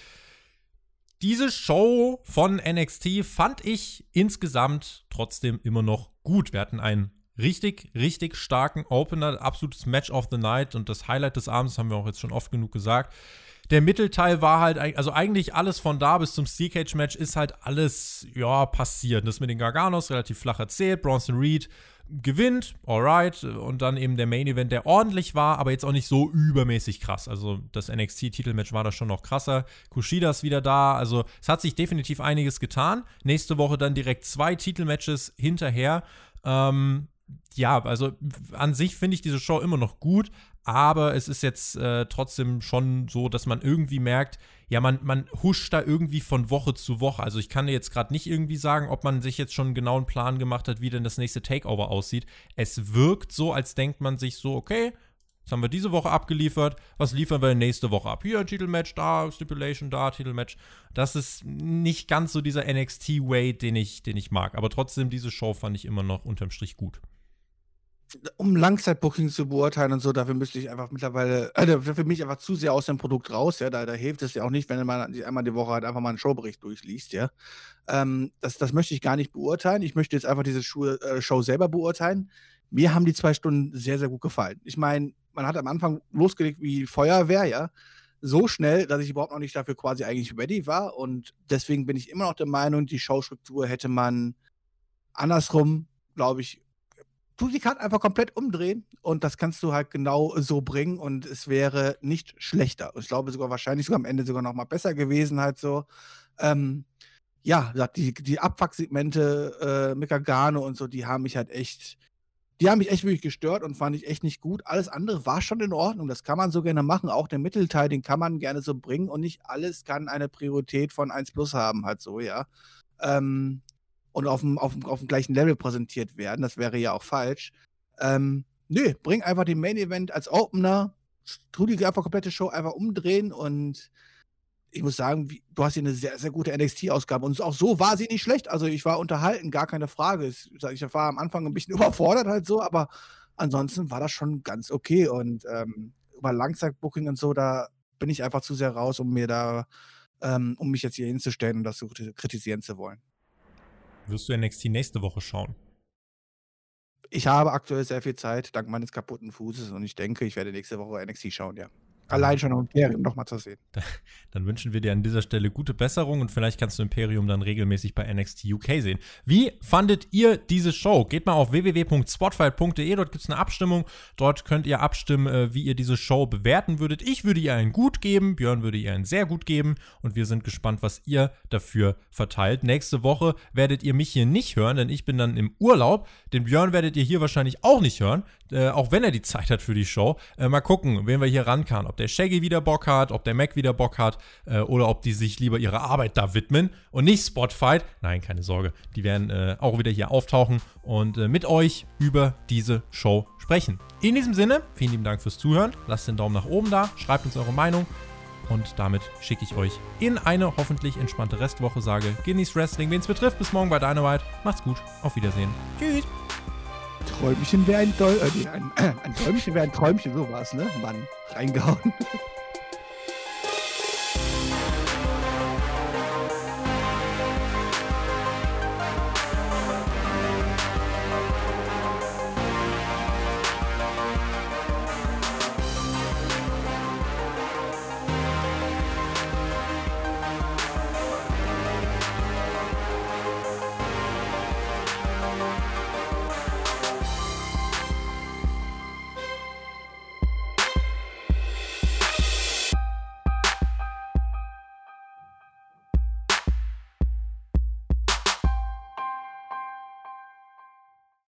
Speaker 1: Diese Show von NXT fand ich insgesamt trotzdem immer noch gut. Wir hatten ein richtig, richtig starken Opener, absolutes Match of the Night und das Highlight des Abends haben wir auch jetzt schon oft genug gesagt. Der Mittelteil war halt, also eigentlich alles von da bis zum Steel Cage Match ist halt alles, ja, passiert. Das mit den Garganos relativ flach erzählt. Bronson Reed gewinnt, alright. Und dann eben der Main Event, der ordentlich war, aber jetzt auch nicht so übermäßig krass. Also das NXT-Titelmatch war da schon noch krasser. Kushida ist wieder da. Also es hat sich definitiv einiges getan. Nächste Woche dann direkt zwei Titelmatches hinterher. Ähm, ja, also an sich finde ich diese Show immer noch gut, aber es ist jetzt äh, trotzdem schon so, dass man irgendwie merkt, ja, man, man huscht da irgendwie von Woche zu Woche. Also ich kann dir jetzt gerade nicht irgendwie sagen, ob man sich jetzt schon einen genauen Plan gemacht hat, wie denn das nächste Takeover aussieht. Es wirkt so, als denkt man sich so, okay, das haben wir diese Woche abgeliefert. Was liefern wir nächste Woche ab? Hier, Titelmatch, da, Stipulation, da, Titelmatch. Das ist nicht ganz so dieser NXT-Way, den ich, den ich mag. Aber trotzdem, diese Show fand ich immer noch unterm Strich gut
Speaker 2: um Langzeitbooking zu beurteilen und so, dafür müsste ich einfach mittlerweile, äh, für mich einfach zu sehr aus dem Produkt raus, ja, da, da hilft es ja auch nicht, wenn man einmal die Woche halt einfach mal einen Showbericht durchliest, ja. Ähm, das, das möchte ich gar nicht beurteilen. Ich möchte jetzt einfach diese Show, äh, Show selber beurteilen. Mir haben die zwei Stunden sehr, sehr gut gefallen. Ich meine, man hat am Anfang losgelegt wie Feuerwehr, ja. So schnell, dass ich überhaupt noch nicht dafür quasi eigentlich ready war. Und deswegen bin ich immer noch der Meinung, die Showstruktur hätte man andersrum, glaube ich, tu die Karte einfach komplett umdrehen und das kannst du halt genau so bringen und es wäre nicht schlechter. Ich glaube sogar wahrscheinlich sogar am Ende sogar noch mal besser gewesen halt so. Ähm, ja, die, die Abfucksegmente äh, mit Gargano und so, die haben mich halt echt, die haben mich echt wirklich gestört und fand ich echt nicht gut. Alles andere war schon in Ordnung, das kann man so gerne machen. Auch der Mittelteil, den kann man gerne so bringen und nicht alles kann eine Priorität von 1 Plus haben, halt so, ja. Ähm, und auf dem, auf, dem, auf dem gleichen Level präsentiert werden. Das wäre ja auch falsch. Ähm, nö, bring einfach den Main Event als Opener. die einfach komplette Show einfach umdrehen und ich muss sagen, wie, du hast hier eine sehr, sehr gute NXT-Ausgabe. Und auch so war sie nicht schlecht. Also ich war unterhalten, gar keine Frage. Ich, ich war am Anfang ein bisschen <laughs> überfordert halt so, aber ansonsten war das schon ganz okay. Und ähm, über Langzeitbooking und so, da bin ich einfach zu sehr raus, um mir da, ähm, um mich jetzt hier hinzustellen und das zu kritisieren zu wollen.
Speaker 1: Wirst du NXT nächste Woche schauen?
Speaker 2: Ich habe aktuell sehr viel Zeit, dank meines kaputten Fußes, und ich denke, ich werde nächste Woche NXT schauen, ja. Allein schon um Imperium nochmal zu sehen.
Speaker 1: Dann wünschen wir dir an dieser Stelle gute Besserung und vielleicht kannst du Imperium dann regelmäßig bei NXT UK sehen. Wie fandet ihr diese Show? Geht mal auf www.spotfight.de, dort gibt es eine Abstimmung. Dort könnt ihr abstimmen, äh, wie ihr diese Show bewerten würdet. Ich würde ihr ein Gut geben, Björn würde ihr ein sehr gut geben und wir sind gespannt, was ihr dafür verteilt. Nächste Woche werdet ihr mich hier nicht hören, denn ich bin dann im Urlaub. Den Björn werdet ihr hier wahrscheinlich auch nicht hören, äh, auch wenn er die Zeit hat für die Show. Äh, mal gucken, wen wir hier rankamen ob der Shaggy wieder Bock hat, ob der Mac wieder Bock hat äh, oder ob die sich lieber ihrer Arbeit da widmen und nicht Spotfight. Nein, keine Sorge, die werden äh, auch wieder hier auftauchen und äh, mit euch über diese Show sprechen. In diesem Sinne, vielen lieben Dank fürs Zuhören. Lasst den Daumen nach oben da, schreibt uns eure Meinung. Und damit schicke ich euch in eine hoffentlich entspannte Restwoche. Sage, genießt Wrestling, wen es betrifft. Bis morgen bei Dynamite. Macht's gut. Auf Wiedersehen. Tschüss.
Speaker 2: Träumchen wäre ein, Däu äh, ein, ein, ein Träumchen wäre ein Träumchen, so war es, ne? Mann, reingehauen.